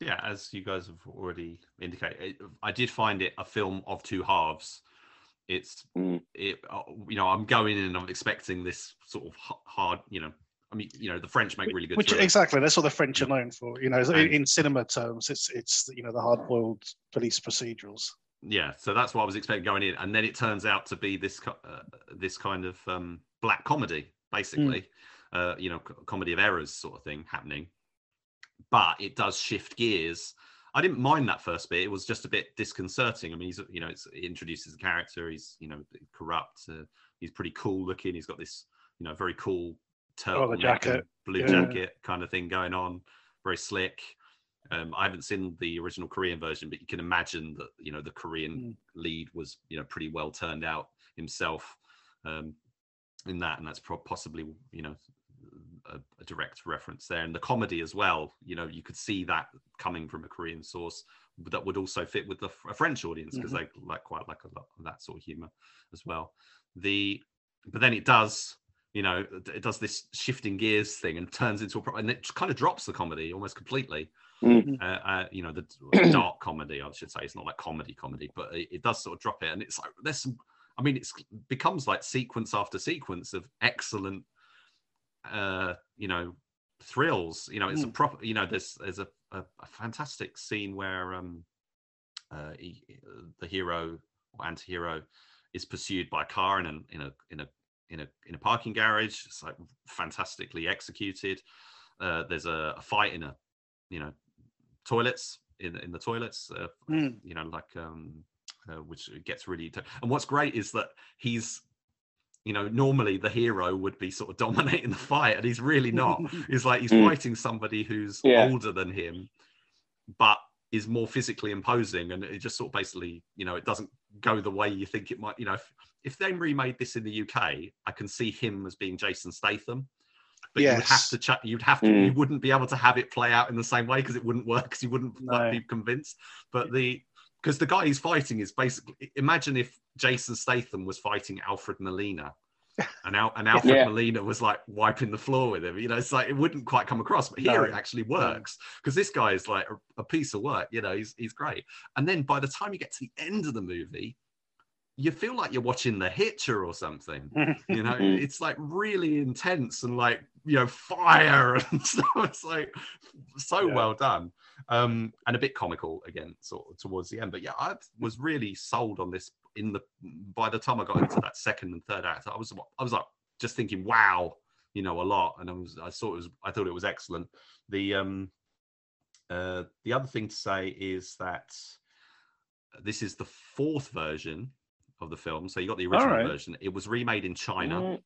Speaker 3: yeah, as you guys have already indicated, I did find it a film of two halves. It's mm. it, uh, you know, I'm going in and I'm expecting this sort of hard, you know, I mean, you know, the French make really good.
Speaker 2: Which exactly, that's what the French are known for. You know, in, in cinema terms, it's it's you know the hard-boiled police procedurals.
Speaker 3: Yeah, so that's what I was expecting going in, and then it turns out to be this uh, this kind of um, black comedy, basically, mm. uh, you know, comedy of errors sort of thing happening but it does shift gears. I didn't mind that first bit. It was just a bit disconcerting. I mean, he's you know, it introduces a character. He's you know corrupt. Uh, he's pretty cool looking. He's got this you know very cool
Speaker 2: turtle oh, jacket,
Speaker 3: blue yeah. jacket kind of thing going on. Very slick. Um, I haven't seen the original Korean version, but you can imagine that you know the Korean mm. lead was you know pretty well turned out himself um, in that, and that's pro- possibly you know a, a, direct reference there and the comedy as well you know you could see that coming from a korean source that would also fit with the a french audience because mm-hmm. they like quite like a lot of that sort of humor as well the but then it does you know it does this shifting gears thing and turns into a and it kind of drops the comedy almost completely mm-hmm. uh, uh, you know the [CLEARS THROAT] dark comedy i should say it's not like comedy comedy but it, it does sort of drop it and it's like there's some I mean, it becomes like sequence after sequence of excellent uh, you know, thrills. You know, it's mm. a proper. You know, there's there's a, a, a fantastic scene where um, uh, he, the hero or anti-hero is pursued by a car in a in a in a in a in a parking garage. It's like fantastically executed. Uh, there's a, a, fight in a you know toilets in in the toilets. Uh, mm. You know, like um, uh, which gets really. T- and what's great is that he's you know, normally the hero would be sort of [LAUGHS] dominating the fight, and he's really not. [LAUGHS] He's like he's mm. fighting somebody who's yeah. older than him, but is more physically imposing, and it just sort of basically, you know, it doesn't go the way you think it might. You know, if, if they remade this in the UK, I can see him as being Jason Statham. But yes. you would have to chat. You'd have to. Mm. You wouldn't be able to have it play out in the same way because it wouldn't work. Because you wouldn't no. like, be convinced. But the because the guy he's fighting is basically imagine if Jason Statham was fighting Alfred Molina. And, Al- and Alfred
Speaker 4: Yeah.
Speaker 3: Molina was like wiping the floor with him. You know, it's like it wouldn't quite come across, but here
Speaker 2: No.
Speaker 3: it actually works because this guy is like a, a piece of work. You know, he's he's great. And then by the time you get to the end of the movie, you feel like you're watching The Hitcher or something. [LAUGHS] You know,
Speaker 4: Mm.
Speaker 3: it's like really intense and like you know fire [LAUGHS] and stuff. It's like so
Speaker 2: Yeah.
Speaker 3: well done, um, and a bit comical again, sort of towards the end. But yeah, I was really sold on this. In the by the time I got into that second and third act, I was I was like just thinking, wow, you know, a lot, and I was I thought it was I thought it was excellent. The um, uh, the other thing to say is that this is the fourth version of the film. So you got the original
Speaker 2: Alright.
Speaker 3: version. It was remade in China
Speaker 4: Mm,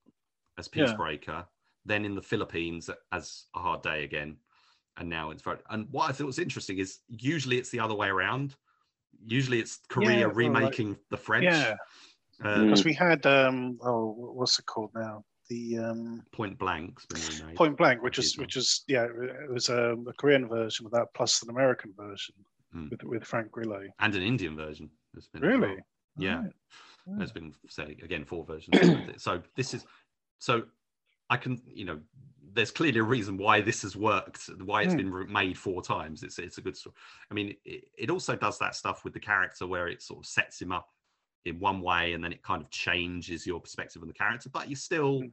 Speaker 3: as
Speaker 2: Yeah.
Speaker 3: Peacebreaker, then in the Philippines as A Hard Day again, and now it's very. And what I thought was interesting is usually it's the other way around. Usually it's Korea
Speaker 2: Yeah, well, like-
Speaker 3: remaking the French.
Speaker 2: Yeah,
Speaker 3: Uh,
Speaker 4: Mm.
Speaker 2: because we had um oh what's it called now the um
Speaker 3: Point remade.
Speaker 2: Point Blank, which is which is yeah it was um, a Korean version of that plus an American version
Speaker 3: Mm.
Speaker 2: with with Frank Grillo.
Speaker 3: and an Indian version. has been as well.
Speaker 2: Really?
Speaker 3: Yeah.
Speaker 2: Right. Mm.
Speaker 3: There's been say again four versions. so this is so I can you know there's clearly a reason why this has worked, why it's
Speaker 2: Mm.
Speaker 3: been made four times. It's it's a good story. I mean, it, it also does that stuff with the character where it sort of sets him up in one way and then it kind of changes your perspective on the character. But you still,
Speaker 2: Mm.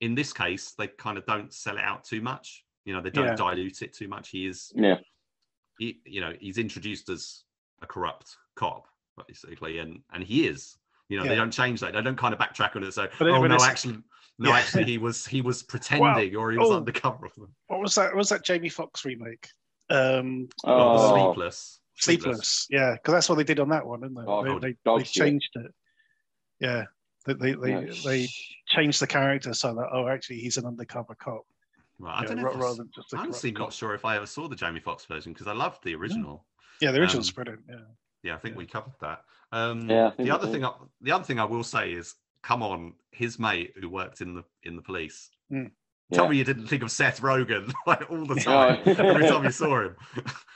Speaker 3: in this case, they kind of don't sell it out too much. You know, they don't
Speaker 2: Yeah.
Speaker 3: dilute it too much. He is
Speaker 4: Yeah.
Speaker 3: he you know he's introduced as a corrupt cop basically and and he is you know they don't change that they don't kind of backtrack on it so
Speaker 2: But it-
Speaker 3: oh no
Speaker 2: it's-
Speaker 3: actually no
Speaker 2: Yeah.
Speaker 3: actually he was he was pretending or he was
Speaker 2: oh.
Speaker 3: undercover
Speaker 2: What was that? What was that Jamie Foxx remake? Um,
Speaker 3: oh,
Speaker 4: Oh,
Speaker 3: sleepless
Speaker 2: Sleepless. Yeah, because that's what they did on that one, didn't they?
Speaker 4: Oh,
Speaker 2: they, they, they changed it. Yeah, they they they,
Speaker 4: yeah.
Speaker 2: they changed the character so that oh actually he's an undercover cop.
Speaker 3: right i
Speaker 2: yeah,
Speaker 3: don't know
Speaker 2: rather
Speaker 3: I,
Speaker 2: than just a
Speaker 3: i'm honestly not sure if i ever saw the jamie Foxx version because i loved the original
Speaker 2: Yeah, the original's
Speaker 3: um,
Speaker 2: brilliant. Yeah.
Speaker 3: yeah i think
Speaker 2: Yeah.
Speaker 3: we covered that um
Speaker 4: Yeah,
Speaker 3: the other thing I, the other thing i will say is come on his mate who worked in the in the police
Speaker 2: Mm.
Speaker 3: tell
Speaker 4: Yeah.
Speaker 3: me you didn't think of seth rogen [LAUGHS] like all the time
Speaker 4: Oh.
Speaker 3: every time you saw him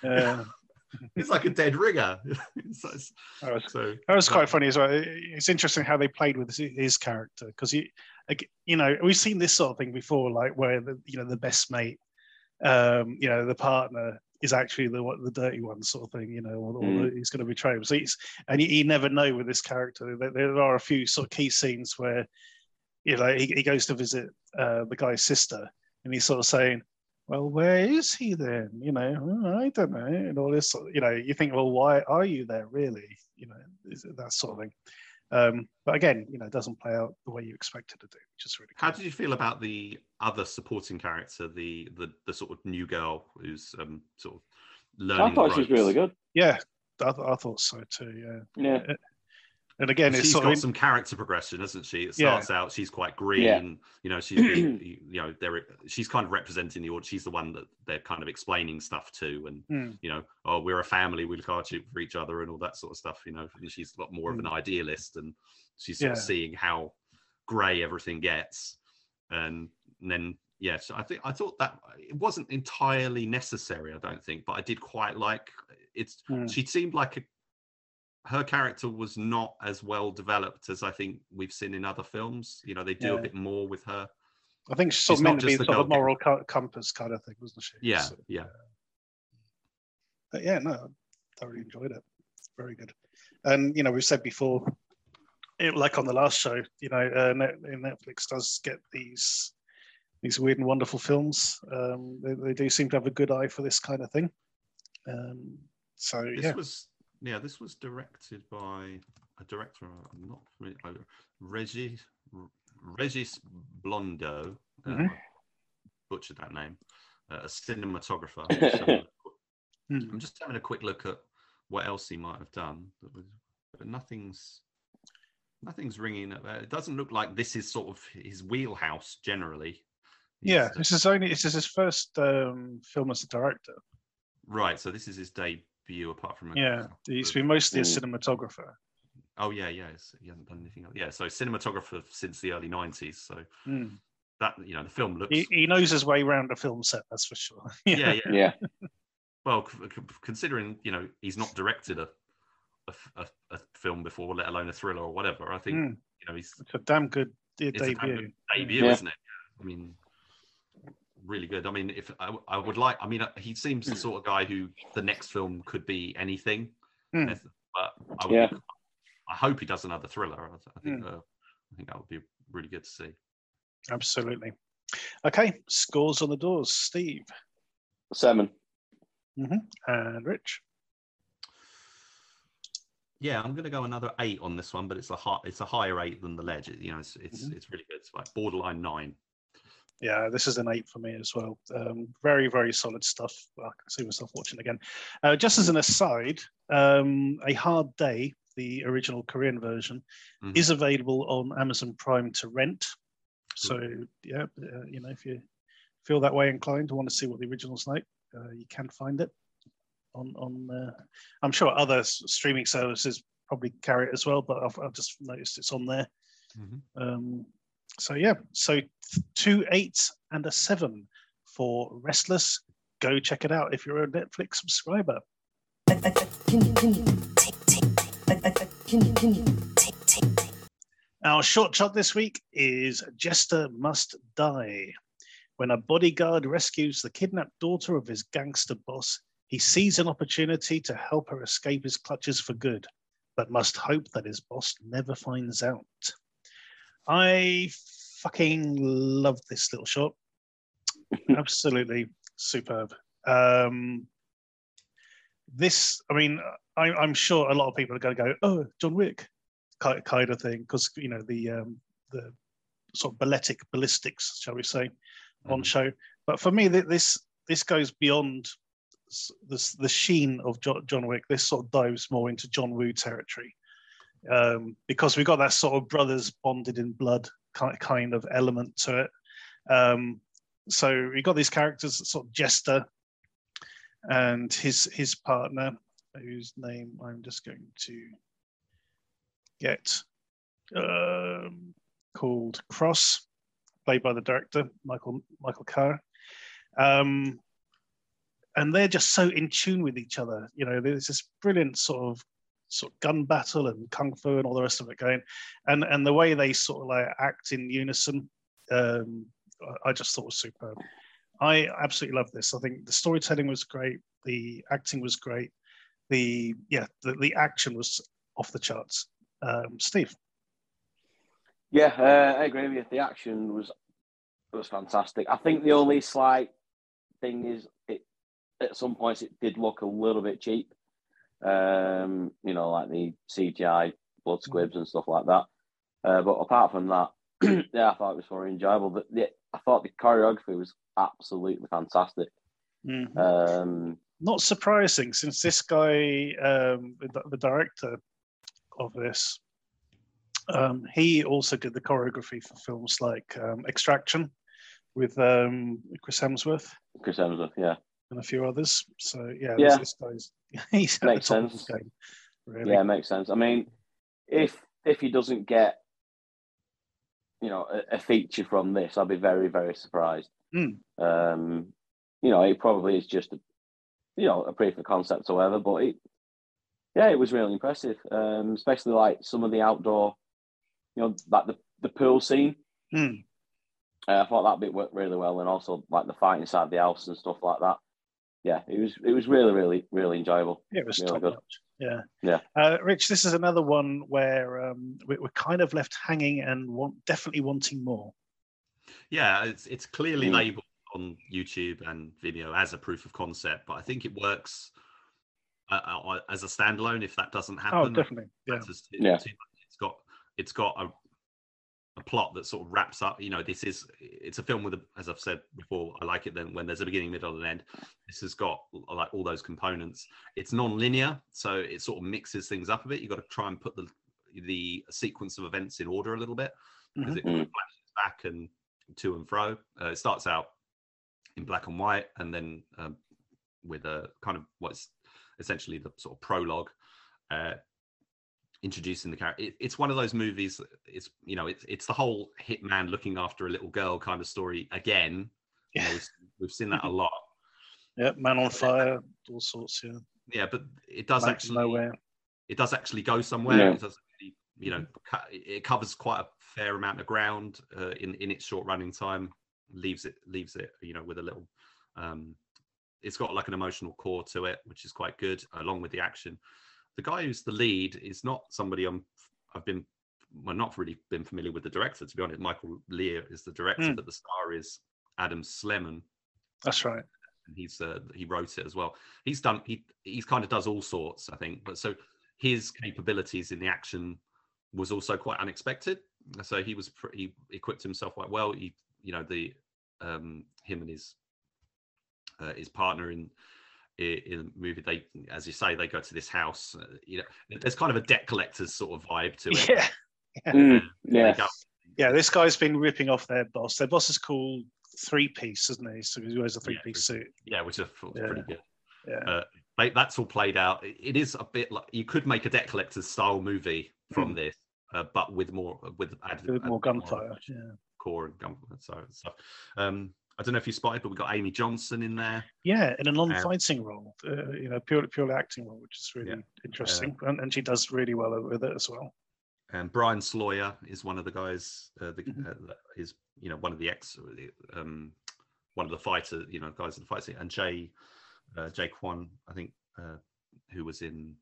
Speaker 2: Yeah, [LAUGHS]
Speaker 3: He's like a dead ringer. [LAUGHS] it's-
Speaker 2: that was
Speaker 3: so
Speaker 2: That was quite funny as well. It's interesting how they played with his, his character because he, like, you know, we've seen this sort of thing before, like where the you know the best mate, um, you know, the partner is actually the the dirty one, sort of thing, you know, or, or
Speaker 4: Mm.
Speaker 2: he's going to betray him. So he's and you, you never know with this character. There, there are a few sort of key scenes where, you know, he, he goes to visit uh, the guy's sister, and he's sort of saying. Well, where is he then? You know, "Oh, I don't know, and all this. sort of- You know, you think, well, why are you there, really? You know, that sort of thing. Um, but again, you know, it doesn't play out the way you expect it to do, which is really
Speaker 3: how did you feel about the other supporting character, the the, the sort of new girl who's um, sort of learning?
Speaker 4: I thought she was really good.
Speaker 2: Yeah, I, th- I thought so too. Yeah,
Speaker 4: Yeah.
Speaker 2: And again, it's
Speaker 3: She's
Speaker 2: sort
Speaker 3: got
Speaker 2: of
Speaker 3: some character progression, hasn't she? It
Speaker 2: Yeah.
Speaker 3: starts out she's quite green.
Speaker 4: Yeah.
Speaker 3: You know, she's being, [CLEARS THROAT] you know, they're she's kind of representing the audience. She's the one that they're kind of explaining stuff to, and
Speaker 2: Hmm.
Speaker 3: you know, oh, we're a family, we look after for each other, and all that sort of stuff. You know, and she's a lot more of an idealist, and she's sort of seeing how grey everything gets, and, then yeah, so I think I thought that it wasn't entirely necessary. I don't think, but I did quite like it's.
Speaker 2: Hmm.
Speaker 3: She seemed like a her character was not as well developed as I think we've seen in other films. You know, they do a bit more with her.
Speaker 2: I think she's
Speaker 3: She's
Speaker 2: meant to be
Speaker 3: the
Speaker 2: sort of moral co- compass kind of thing, wasn't she?
Speaker 3: Yeah,
Speaker 2: So,
Speaker 3: yeah.
Speaker 2: but yeah, no, I thoroughly enjoyed it. Very good. And you know, we've said before, it, like on the last show, you know, uh, Netflix does get these these weird and wonderful films. Um, they, they do seem to have a good eye for this kind of thing. Um, so
Speaker 3: This
Speaker 2: yeah,
Speaker 3: was yeah, this was directed by a director. I'm not familiar. uh, Regis Regis Blondeau. Uh,
Speaker 2: Mhm.
Speaker 3: Butchered that name. Uh, a cinematographer. [LAUGHS] I'm just having a quick-
Speaker 2: Hmm.
Speaker 3: I'm just having a quick look at what else he might have done, but, was- but nothing's nothing's ringing. It doesn't look like this is sort of his wheelhouse generally. He's
Speaker 2: yeah, this is only this is his first um, film as a director.
Speaker 3: Right, so this is his debut, apart from a-
Speaker 2: Yeah, he's been mostly a cinematographer.
Speaker 3: Oh yeah, yeah, it's, he hasn't done anything else. Yeah, so cinematographer since the early '90s. So
Speaker 2: Mm.
Speaker 3: that you know, the film looks.
Speaker 2: He, he knows his way around a film set, that's for sure. [LAUGHS]
Speaker 3: yeah, yeah.
Speaker 4: Yeah.
Speaker 3: Well, c- c- considering you know he's not directed a a, a, a film before, let alone a thriller or whatever. I think
Speaker 2: Mm.
Speaker 3: you know he's
Speaker 2: It's a damn good de-
Speaker 3: it's a damn
Speaker 2: debut.
Speaker 3: good debut,
Speaker 4: Yeah.
Speaker 3: isn't it? I mean, really good. I mean, if I, I would like, I mean, uh, he seems the sort of guy who the next film could be anything.
Speaker 2: Hmm.
Speaker 3: But I, would,
Speaker 4: Yeah.
Speaker 3: I hope he does another thriller. I, I think uh, I think that would be really good to see.
Speaker 2: Absolutely. Okay, scores on the doors. Steve
Speaker 4: Seven.
Speaker 2: hmm and Rich.
Speaker 3: Yeah, I'm going to go another eight on this one, but it's a high, it's a higher eight than the ledge. You know, it's it's,
Speaker 2: Mhm.
Speaker 3: it's really good. It's like borderline nine.
Speaker 2: Yeah, this is an eight for me as well. Um, very, very solid stuff. I can see myself watching again. Uh, just as an aside, um, A Hard Day, the original Korean version,
Speaker 3: Mhm.
Speaker 2: is available on Amazon Prime to rent. So, yeah, uh, you know, if you feel that way inclined to want to see what the original's like, uh, you can find it on. on uh, I'm sure other streaming services probably carry it as well, but I've, I've just noticed it's on there. Um, so yeah, so two eights and a seven for Restless. Go check it out if you're a Netflix subscriber. Our short shot this week is Jester Must Die. When a bodyguard rescues the kidnapped daughter of his gangster boss, he sees an opportunity to help her escape his clutches for good, but must hope that his boss never finds out. I fucking love this little shot. [LAUGHS] Absolutely superb. Um, this, I mean, I, I'm sure a lot of people are going to go, "Oh, John Wick," kind of thing, because you know the um, the sort of balletic ballistics, shall we say, on
Speaker 3: Mhm.
Speaker 2: show. But for me, this this goes beyond the sheen of John Wick. This sort of dives more into John Woo territory um, because we got that sort of brothers bonded in blood ki- kind of element to it. Um, so we got these characters, sort of Jester and his his partner, whose name I'm just going to get, um, called Cross, played by the director Michael Michael Carr. Um, and they're just so in tune with each other. You know, there's this brilliant sort of sort of gun battle and kung fu and all the rest of it going, and and the way they sort of like act in unison, um, I- just thought was superb. I absolutely love this. I think the storytelling was great, the acting was great, the yeah, the, the action was off the charts. Um, Steve,
Speaker 4: Yeah, uh, I agree with you. The action was was fantastic. I think the only slight thing is it at some points it did look a little bit cheap. Um, you know, like the CGI blood squibs and stuff like that. Uh, but apart from that, [CLEARS THROAT] yeah, I thought it was very enjoyable. But the, I thought the choreography was absolutely fantastic. Um,
Speaker 2: not surprising since this guy, um, the, the director of this, um, he also did the choreography for films like um, Extraction with um, Chris Hemsworth
Speaker 4: Chris Hemsworth, yeah,
Speaker 2: and a few others. So yeah,
Speaker 4: Yeah.
Speaker 2: This, guy's [LAUGHS] he's at
Speaker 4: Makes
Speaker 2: the top of
Speaker 4: sense.
Speaker 2: his game. Really.
Speaker 4: yeah, makes sense. I mean, if if he doesn't get, you know, a, a feature from this, I'll be very very surprised.
Speaker 2: Mm.
Speaker 4: Um, you know, it probably is just a, you know, a proof of concept or whatever. But it, yeah, it was really impressive. Um, especially like some of the outdoor, you know, like the the pool scene.
Speaker 2: Hmm.
Speaker 4: Uh, I thought that bit worked really well, and also like the fight inside the house and stuff like that. Yeah, it was it was really really really enjoyable.
Speaker 2: Yeah, it was
Speaker 4: Really
Speaker 2: top
Speaker 4: good.
Speaker 2: notch. Yeah.
Speaker 4: Yeah.
Speaker 2: Uh, Rich, this is another one where um, we, we're kind of left hanging and want, definitely wanting more.
Speaker 3: Yeah, it's it's clearly
Speaker 4: Mm.
Speaker 3: labeled on YouTube and Vimeo as a proof of concept, but I think it works uh, uh, as a standalone. If that doesn't happen,
Speaker 2: Oh, definitely. Yeah.
Speaker 3: that's just-
Speaker 4: Yeah.
Speaker 3: too. It's got it's got a a plot that sort of wraps up. You know, this is it's a film with, a, as I've said before, I like it then when there's a beginning, middle, and end. This has got like all those components. It's non-linear, so it sort of mixes things up a bit. You've got to try and put the the sequence of events in order a little bit because it kind of
Speaker 4: Mhm.
Speaker 3: flashes back and to and fro. Uh, it starts out in black and white, and then um, with a kind of what's essentially the sort of prologue. Uh, introducing the character it, it's one of those movies it's you know it's it's the whole hitman looking after a little girl kind of story again you know,
Speaker 2: Yeah.
Speaker 3: we've, [LAUGHS] we've seen that a lot
Speaker 2: Yeah. Man on Fire, all sorts. Yeah.
Speaker 3: yeah but it does
Speaker 2: Man
Speaker 3: actually
Speaker 2: nowhere.
Speaker 3: it does actually go somewhere.
Speaker 4: Yeah.
Speaker 3: It does, actually, you know, it covers quite a fair amount of ground uh, in in its short running time. Leaves it leaves it, you know, with a little. Um, it's got like an emotional core to it, which is quite good, along with the action. The guy who's the lead is not somebody I'm. I've been well, not really been familiar with the director to be honest. Michael Lehr is the director,
Speaker 2: Hmm.
Speaker 3: but the star is Adam Sleman
Speaker 2: That's right.
Speaker 3: and he's uh, he wrote it as well. He's done he he's kind of does all sorts, I think. But so his capabilities in the action was also quite unexpected. So he was pretty he equipped himself quite well. He you know the um him and his uh, his partner in in the movie they as you say they go to this house uh, you know there's kind of a debt collector's sort of vibe to it
Speaker 2: Yeah. [LAUGHS]
Speaker 4: Mm,
Speaker 3: They
Speaker 4: yeah.
Speaker 2: Yeah, this guy's been ripping off their boss. Their boss is called Three Piece, isn't he? So he wears a three piece suit.
Speaker 3: yeah which I thought was
Speaker 2: Yeah.
Speaker 3: pretty good
Speaker 2: Yeah.
Speaker 3: uh, they, that's all played out. It- It is a bit like you could make a debt collector's style movie from
Speaker 2: Mm.
Speaker 3: this, uh, but with more with added,
Speaker 2: With more
Speaker 3: added
Speaker 2: gunfire. Yeah.
Speaker 3: core and gunfire so stuff. Um, I don't know if you spotted, but we got Amy Johnston in there.
Speaker 2: Yeah, in a non-fighting role, uh, you know, purely purely acting role, which is really
Speaker 3: Yeah.
Speaker 2: interesting, and, and she does really well with it as well.
Speaker 3: And Brian Sloyer is one of the guys. Uh, the,
Speaker 2: Mhm.
Speaker 3: uh, is you know one of the ex, um, one of the fighter, you know, guys in the fight scene. And Jay, uh, Jay Kwan, I think, uh, who was in.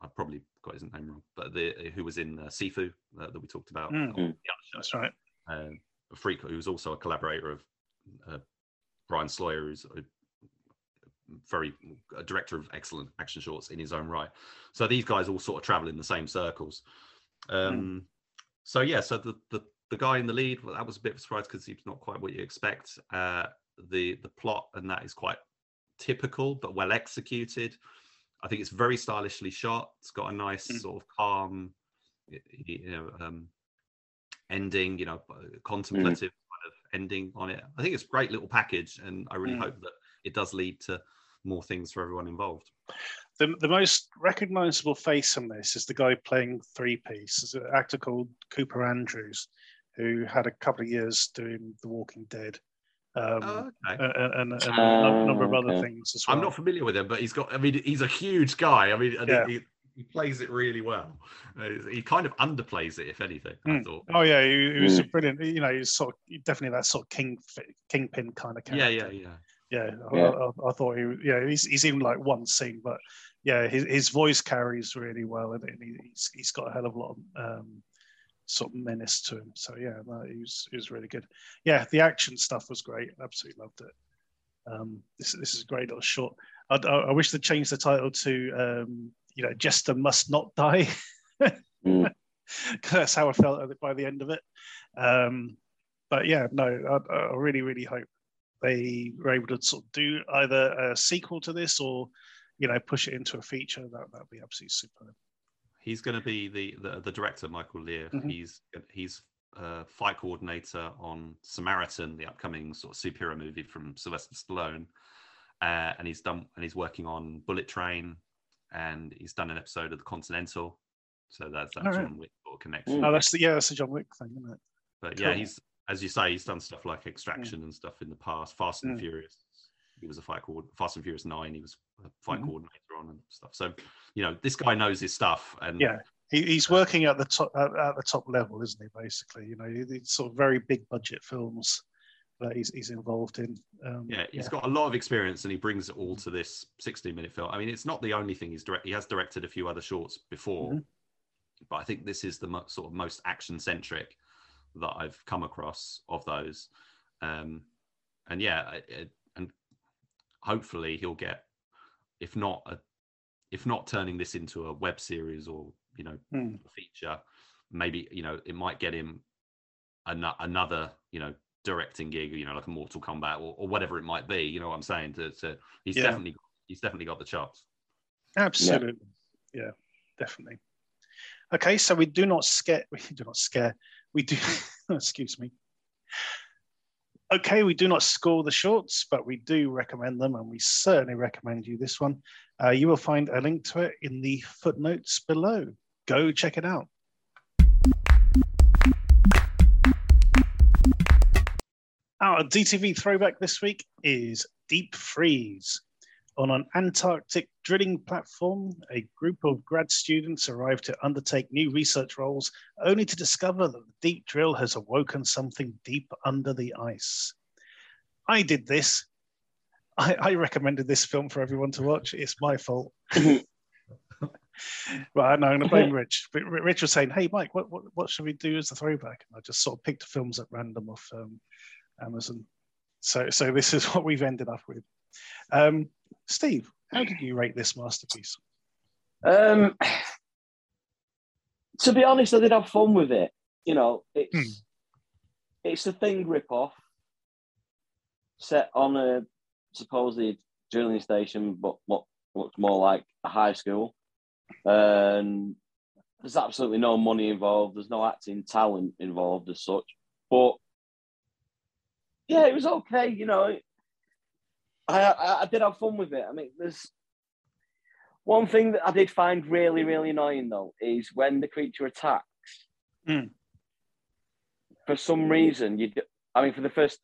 Speaker 3: I probably got his name wrong, but the who was in uh, Sifu uh, that we talked about
Speaker 2: Mm.
Speaker 3: on the other show.
Speaker 2: That's right.
Speaker 3: um, a freak who's also a collaborator of uh, Brian Sloyer, who's a very a director of excellent action shorts in his own right. So these guys all sort of travel in the same circles. Um, So yeah, so the, the the guy in the lead, well, that was a bit of a surprise because he's not quite what you expect. Uh, the the plot and that is quite typical but well executed. I think it's very stylishly shot. It's got a nice
Speaker 2: Mm.
Speaker 3: sort of calm, you know, um, ending. You know, uh, contemplative kind of ending on it. I think it's a great little package, and I really
Speaker 2: Mm.
Speaker 3: hope that it does lead to more things for everyone involved.
Speaker 2: The, the most recognizable face in this is the guy playing Three Piece. It's an actor called Cooper Andrews, who had a couple of years doing The Walking Dead. Um,
Speaker 3: Oh, okay.
Speaker 2: and, and, and a number of
Speaker 4: Ah,
Speaker 2: other
Speaker 4: okay.
Speaker 2: things as well.
Speaker 3: I'm not familiar with him, but he's got. I mean, he's a huge guy. I mean, and
Speaker 2: Yeah.
Speaker 3: he, he plays it really well. Uh, He kind of underplays it, if anything. I
Speaker 2: Mm.
Speaker 3: thought.
Speaker 2: Oh yeah, he, he was a brilliant. You know, he's sort of definitely that sort of king kingpin kind of character.
Speaker 3: yeah, yeah.
Speaker 2: yeah. I,
Speaker 4: Yeah.
Speaker 2: I, I thought he, yeah, he's, he's even like one scene, but yeah, his, his voice carries really well, and he, he's he's got a hell of a lot of um, sort of menace to him. So yeah, no, he was he was really good. Yeah, the action stuff was great. Absolutely loved it. Um, this this is a great little short. I, I, I wish they'd changed the title to um, you know Jester must not die. [LAUGHS]
Speaker 4: Mm.
Speaker 2: 'Cause that's how I felt by the end of it. Um, but yeah, no, I, I really, really hope they were able to sort of do either a sequel to this or, you know, push it into a feature. That that'd be absolutely superb.
Speaker 3: He's going to be the, the the director, Michael Lehr.
Speaker 2: Mhm.
Speaker 3: He's he's uh, fight coordinator on Samaritan, the upcoming sort of superhero movie from Sylvester Stallone, uh, and he's done and he's working on Bullet Train, and he's done an episode of The Continental. So that's that
Speaker 2: All right.
Speaker 3: John Wick sort of connection.
Speaker 4: Mm.
Speaker 2: Oh, that's the yeah, that's the John Wick thing, isn't it?
Speaker 3: But yeah, he's as you say, he's done stuff like Extraction and stuff in the past. Fast and
Speaker 2: Mm.
Speaker 3: Furious. He was a fight coord Fast and Furious Nine. He was a fight
Speaker 2: Mhm.
Speaker 3: coordinator on and stuff. So you know, this guy knows his stuff. And
Speaker 2: Yeah. He, he's working at the top at, at the top level, isn't he? Basically, you know, it's sort of very big budget films that he's he's involved in. Um,
Speaker 3: yeah, he's got a lot of experience, and he brings it all to this 16-minute film. I mean, it's not the only thing he's direct. He has directed a few other shorts before,
Speaker 2: Mhm.
Speaker 3: but I think this is the mo- sort of most action-centric that I've come across of those. Um, and yeah, I- I- and hopefully he'll get, if not a, if not turning this into a web series or you know a feature, maybe you know it might get him ano- another you know directing gig, you know, like a Mortal Kombat or, or whatever it might be. You know what I'm saying? To, to he's
Speaker 2: Yeah.
Speaker 3: definitely he's definitely got the chops.
Speaker 2: Absolutely. Yeah. definitely. Okay, so we do not scare [LAUGHS] we do not scare. We do [LAUGHS] excuse me. Okay, we do not score the shorts, but we do recommend them, and we certainly recommend you this one. Uh, you will find a link to it in the footnotes below. Go check it out. Our DTV throwback this week is Deep Freeze. On an Antarctic drilling platform, a group of grad students arrive to undertake new research roles, only to discover that the deep drill has awoken something deep under the ice. I did this. I, I recommended this film for everyone to watch. It's my fault. [LAUGHS] right, I'm going to blame [LAUGHS] Rich. But Rich was saying, "Hey, Mike, what, what what should we do as a throwback?" And I just sort of picked films at random off um, Amazon. So so this is [LAUGHS] what we've ended up with. Um, Steve, how did you rate this masterpiece?
Speaker 4: Um, to be honest, I did have fun with it. You know, it's hmm. it's a thing rip off set on a supposedly drilling station, but what looks more like a high school. And there's absolutely no money involved. There's no acting talent involved as such. But yeah, it was okay. You know, I, I, I did have fun with it. I mean, there's one thing that I did find really, really annoying though is when the creature attacks. Mm. For some reason, you. I mean, for the first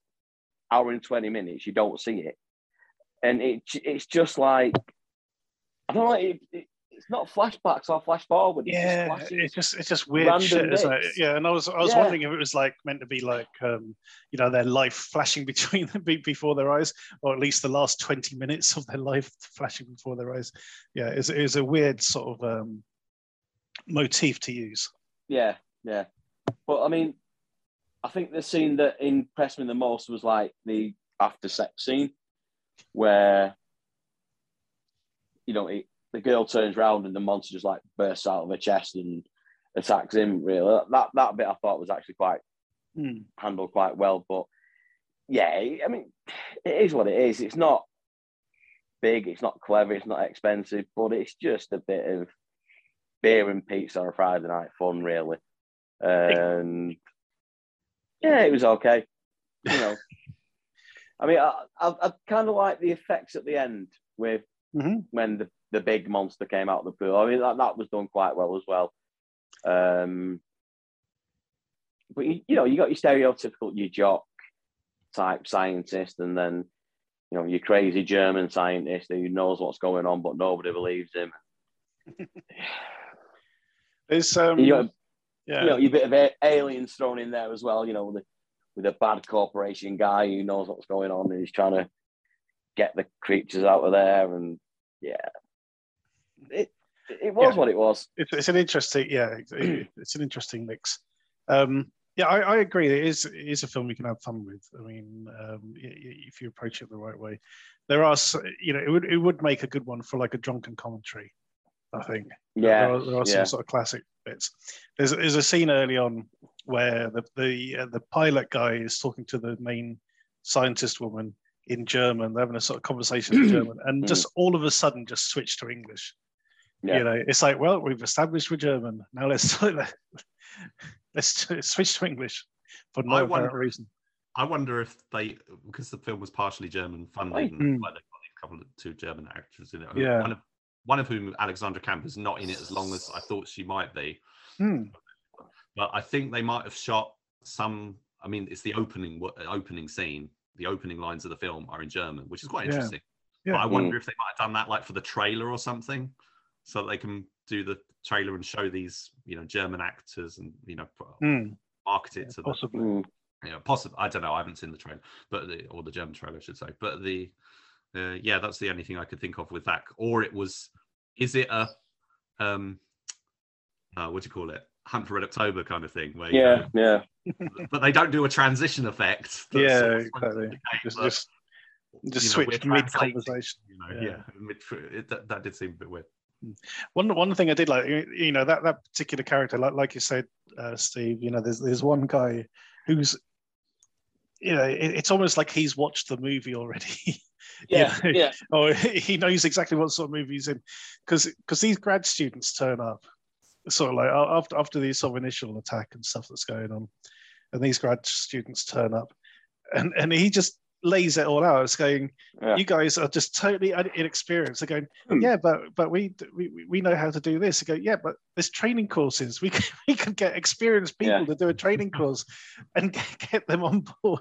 Speaker 4: hour and twenty minutes, you don't see it, and it it's just like I don't know. It, it, it's not flashbacks or flash forward.
Speaker 2: It's yeah, just it's just it's just weird shit, isn't it? Yeah, and I was I was yeah. wondering if it was like meant to be like um, you know their life flashing [LAUGHS] between them before their eyes, or at least the last twenty minutes of their life [LAUGHS] flashing before their eyes. Yeah, it's it's a weird sort of um, motif to use.
Speaker 4: Yeah, yeah, but I mean, I think the scene that impressed me the most was like the after sex scene, where you know it the girl turns around and the monster just like bursts out of her chest and attacks him. Really, that that bit I thought was actually quite mm. handled quite well. But yeah, I mean, it is what it is. It's not big, it's not clever, it's not expensive, but it's just a bit of beer and pizza on a Friday night fun, really. And yeah, it was okay. You know, [LAUGHS] I mean, I, I, I kind of like the effects at the end with mm-hmm. when the the big monster came out of the pool. I mean, that, that was done quite well as well. Um, but you, you know, you got your stereotypical your jock type scientist, and then you know your crazy German scientist who knows what's going on, but nobody believes him. [LAUGHS]
Speaker 2: It's um,
Speaker 4: you got, yeah, you know, your bit of a- aliens thrown in there as well. You know, with, the, with a bad corporation guy who knows what's going on and he's trying to get the creatures out of there, and yeah, it it was yeah. what it was.
Speaker 2: It's, it's an interesting, yeah, [CLEARS THROAT] it's an interesting mix. Um, yeah, I, I, agree. It is it is a film you can have fun with. I mean, um, if you approach it the right way, there are, you know, it would it would make a good one for like a drunken commentary. I think.
Speaker 4: Yeah,
Speaker 2: there are, there are some sort of classic bits. There's there's a scene early on where the the uh, the pilot guy is talking to the main scientist woman in German. They're having a sort of conversation in [CLEARS THROAT] German, and just all of a sudden just switch to English. Yeah. You know, it's like, well, we've established we're German. Now let's [LAUGHS] let's switch to English for no apparent reason.
Speaker 3: I wonder if they, because the film was partially German funded, and mm. like they got a couple of two German actors in it.
Speaker 2: Yeah.
Speaker 3: One of, one of whom, Alexandra Kamp, is not in it as long as I thought she might be.
Speaker 2: Mm.
Speaker 3: But I think they might have shot some. I mean, it's the opening opening scene. The opening lines of the film are in German, which is quite interesting. Yeah. Yeah. But I wonder mm. if they might have done that like for the trailer or something so that they can do the trailer and show these you know German actors and you know
Speaker 2: mm.
Speaker 3: market it yeah, to
Speaker 2: possibly.
Speaker 3: The, you know, possibly. I don't know. I haven't seen the trailer, but the or the German trailer, I should say. But the uh, yeah, that's the only thing I could think of with that. Or it was, is it a um, uh, what do you call it? Hunt for Red October kind of thing. Where
Speaker 4: yeah, know, yeah. [LAUGHS]
Speaker 3: but they don't do a transition effect. [LAUGHS]
Speaker 2: Yeah, sort of exactly. Just, just, just switch mid conversation.
Speaker 3: You know, yeah, yeah mid, it, that, that did seem a bit weird.
Speaker 2: One one thing I did like, you know, that that particular character, like like you said, uh, Steve. You know, there's there's one guy who's, you know, it, it's almost like he's watched the movie already. [LAUGHS]
Speaker 4: yeah, you know? yeah.
Speaker 2: Or he knows exactly what sort of movie he's in, because because these grad students turn up, sort of like after after the sort of initial attack and stuff that's going on, and these grad students turn up, and and he just lays it all out. It's going, yeah. you guys are just totally inexperienced. They're going, hmm. yeah, but but we, we we know how to do this. They go, yeah, but there's training courses. We could, [LAUGHS] we could get experienced people yeah. to do a training course [LAUGHS] and get, them on board.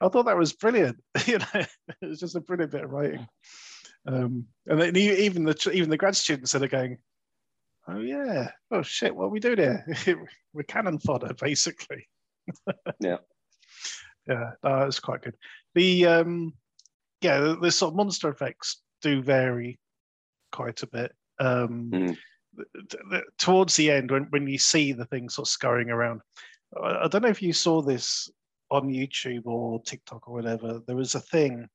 Speaker 2: I thought that was brilliant. [LAUGHS] you know, it was just a brilliant bit of writing. Um, and then even the even the grad students that are going, oh yeah, oh shit, what are we do there? [LAUGHS] We're cannon fodder, basically. [LAUGHS]
Speaker 4: Yeah.
Speaker 2: yeah, no, it's quite good. The um, yeah, the, the sort of monster effects do vary quite a bit. Um,
Speaker 4: Mm.
Speaker 2: th- th- towards the end, when when you see the thing sort of scurrying around, I, I don't know if you saw this on YouTube or TikTok or whatever. There was a thing,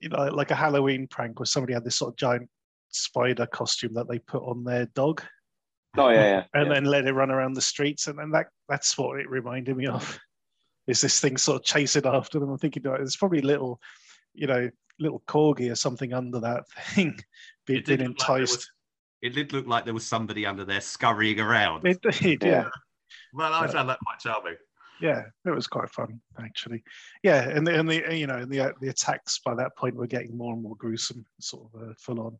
Speaker 2: you know, like a Halloween prank where somebody had this sort of giant spider costume that they put on their dog
Speaker 4: Oh yeah, yeah.
Speaker 2: and
Speaker 4: yeah.
Speaker 2: then let it run around the streets, and then that that's what it reminded me of. Is this thing sort of chasing after them? I'm thinking, there's probably little, you know, little corgi or something under that [LAUGHS] thing, being,
Speaker 3: It did
Speaker 2: being
Speaker 3: look like
Speaker 2: enticed.
Speaker 3: was- It did look like there was somebody under there scurrying around.
Speaker 2: It did, yeah.
Speaker 3: well, I found that quite charming.
Speaker 2: yeah, it was quite fun actually. Yeah, and the and the you know the uh, the attacks by that point were getting more and more gruesome, sort of uh, full on.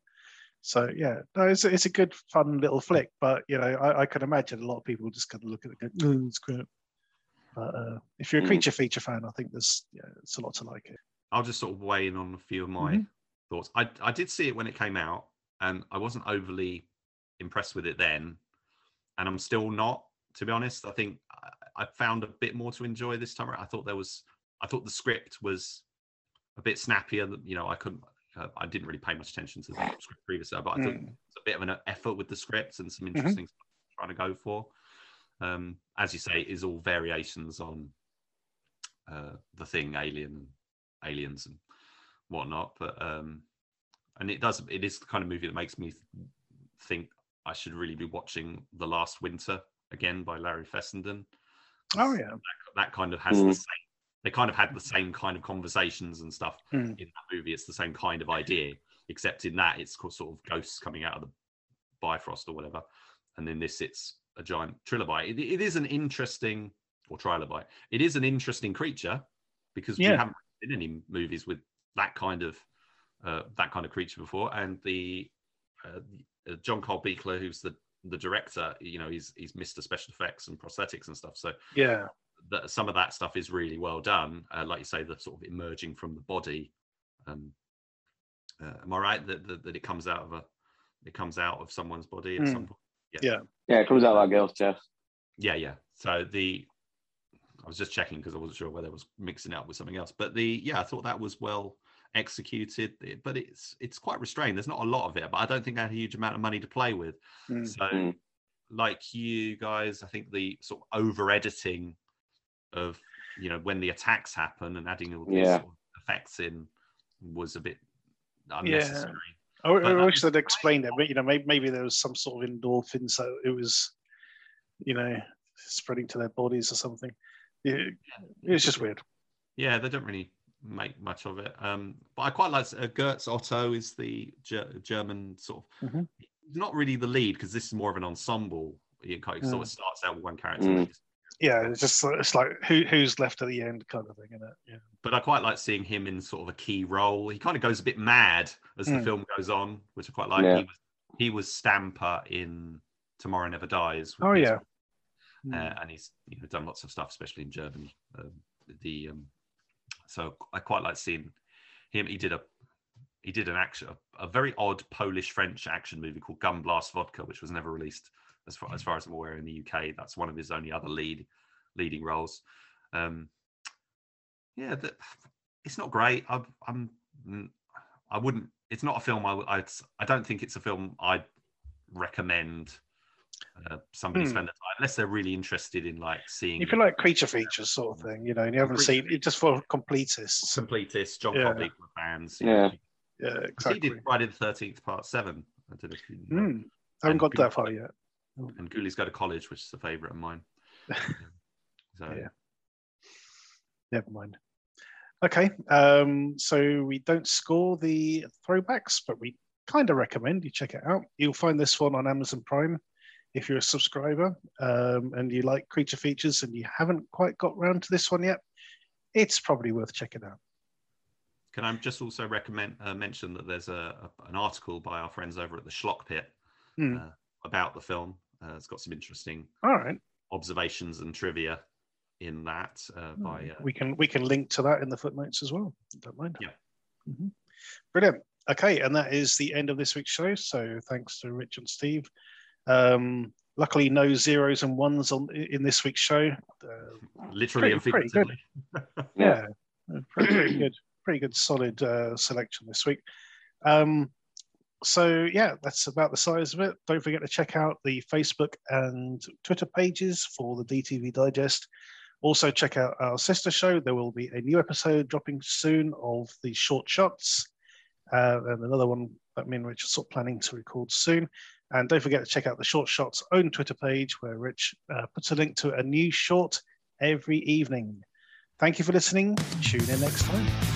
Speaker 2: So yeah, no, it's a- it's a good fun little flick, but you know I, I can imagine a lot of people just kind of look at it and go, "Oh, it's crap." But uh, if you're a
Speaker 4: Mm.
Speaker 2: creature feature fan, I think there's yeah, it's a lot to like it.
Speaker 3: I'll just sort of weigh in on a few of my
Speaker 2: Mhm.
Speaker 3: thoughts. I I did see it when it came out, and I wasn't overly impressed with it then, and I'm still not, to be honest. I think I, I found a bit more to enjoy this time. around. I thought there was, I thought the script was a bit snappier. than- You know, I couldn't, uh, I didn't really pay much attention to the [LAUGHS] script previously, but I thought
Speaker 2: Mm.
Speaker 3: it's a bit of an effort with the scripts and some
Speaker 2: Mhm.
Speaker 3: interesting stuff trying to go for. Um, as you say, it is all variations on uh, the thing, Alien, aliens, and whatnot. But um, and it does, it is the kind of movie that makes me think I should really be watching The Last Winter again by Larry Fessenden.
Speaker 2: Oh yeah,
Speaker 3: That kind of has
Speaker 4: Mm.
Speaker 3: the same. They kind of had the same kind of conversations and stuff
Speaker 2: Mm.
Speaker 3: in that movie. It's the same kind of idea, except in that it's sort of ghosts coming out of the Bifrost or whatever, and in this it's a giant trilobite. It, it is an interesting or trilobite. It is an interesting creature because we haven't seen any movies with that kind of uh, that kind of creature before. And the uh, uh, John Carl Buechler, who's the the director, you know, he's he's Mr. Special Effects and prosthetics and stuff. So
Speaker 2: yeah,
Speaker 3: that some of that stuff is really well done. Uh, like you say, the sort of emerging from the body. Um, uh, am I right that, that that it comes out of a it comes out of someone's body at
Speaker 2: Mm.
Speaker 3: some point?
Speaker 2: yeah.
Speaker 4: Yeah, it comes out like that girl's chest.
Speaker 3: Yeah, yeah. So the I was just checking because I wasn't sure whether I was mixing it up with something else. But the yeah, I thought that was well executed. But it's it's quite restrained. There's not a lot of it, but I don't think I had a huge amount of money to play with.
Speaker 2: Mm.
Speaker 3: So
Speaker 4: Mm.
Speaker 3: like you guys, I think the sort of over editing of you know when the attacks happen and adding all these
Speaker 4: Yeah.
Speaker 3: sort of effects in was a bit unnecessary.
Speaker 2: I, I
Speaker 3: But
Speaker 2: wish they'd explained it, but you know, maybe, maybe there was some sort of endorphin, so it was, you know, spreading to their bodies or something. It, it was just weird.
Speaker 3: Yeah, they don't really make much of it. Um, but I quite like uh, Götz Otto is the Ger- German sort of.
Speaker 2: Mhm.
Speaker 3: He's not really the lead because this is more of an ensemble. It sort of starts out with one character.
Speaker 4: Mm.
Speaker 3: and just-
Speaker 2: Yeah, it's just it's like who who's left at the end kind of thing, isn't it? Yeah.
Speaker 3: But I quite like seeing him in sort of a key role. He kind of goes a bit mad as the
Speaker 2: Mm.
Speaker 3: film goes on, which I quite like.
Speaker 4: Yeah.
Speaker 3: He was he was Stamper in Tomorrow Never Dies.
Speaker 2: Oh,
Speaker 3: Peter
Speaker 2: yeah.
Speaker 3: uh, and he's you know done lots of stuff, especially in Germany. Um, the um, so I quite like seeing him. He did a he did an action a, a very odd Polish French action movie called Gun Blast Vodka, which was never released as far as far as I'm aware in the UK. That's one of his only other lead leading roles. Um, yeah, that it's not great. I, I'm mm, I wouldn't. It's not a film I would. I'd, I don't think it's a film I'd recommend uh, somebody
Speaker 2: Hmm.
Speaker 3: spend the time unless they're really interested in like seeing
Speaker 2: If you like creature features sort of thing, you know, and you haven't
Speaker 3: Creature
Speaker 2: seen it just for completists.
Speaker 3: completists, John
Speaker 2: Yeah.
Speaker 3: Cobley fans. you
Speaker 4: Yeah.
Speaker 3: know,
Speaker 2: Yeah,
Speaker 3: 'cause
Speaker 2: exactly.
Speaker 3: He did Friday the Thirteenth Part Seven. I don't know if you know.
Speaker 2: Mm, haven't got
Speaker 3: Ghoulies
Speaker 2: that far yet.
Speaker 3: And Ghoulies Go to College, which is a favourite of mine. [LAUGHS] so
Speaker 2: Yeah. Never mind. Okay, um, so we don't score the throwbacks, but we kind of recommend you check it out. You'll find this one on Amazon Prime if you're a subscriber um, and you like creature features and you haven't quite got round to this one yet. It's probably worth checking out.
Speaker 3: Can I just also recommend uh, mention that there's a, a- an article by our friends over at the Schlock Pit
Speaker 2: Hmm.
Speaker 3: uh, about the film. Uh, it's got some interesting
Speaker 2: All right,
Speaker 3: observations and trivia in that uh, by uh,
Speaker 2: we can we can link to that in the footnotes as well. Don't mind.
Speaker 3: Yeah.
Speaker 2: Mhm. Brilliant. okay, and that is the end of this week's show. So thanks to Rich and Steve. Um, luckily, no zeros and ones on in this week's show.
Speaker 3: Uh, Literally and figuratively.
Speaker 2: yeah, pretty, [COUGHS] pretty, good. Pretty good, solid uh, selection this week. Um, so yeah, that's about the size of it. Don't forget to check out the Facebook and Twitter pages for the DTV Digest. Also, check out our sister show. There will be a new episode dropping soon of the short shots, uh, and another one that me and Rich are sort of planning to record soon. And don't forget to check out the Short Shots own Twitter page, where Rich uh, puts a link to a new short every evening. Thank you for listening. Tune in next time.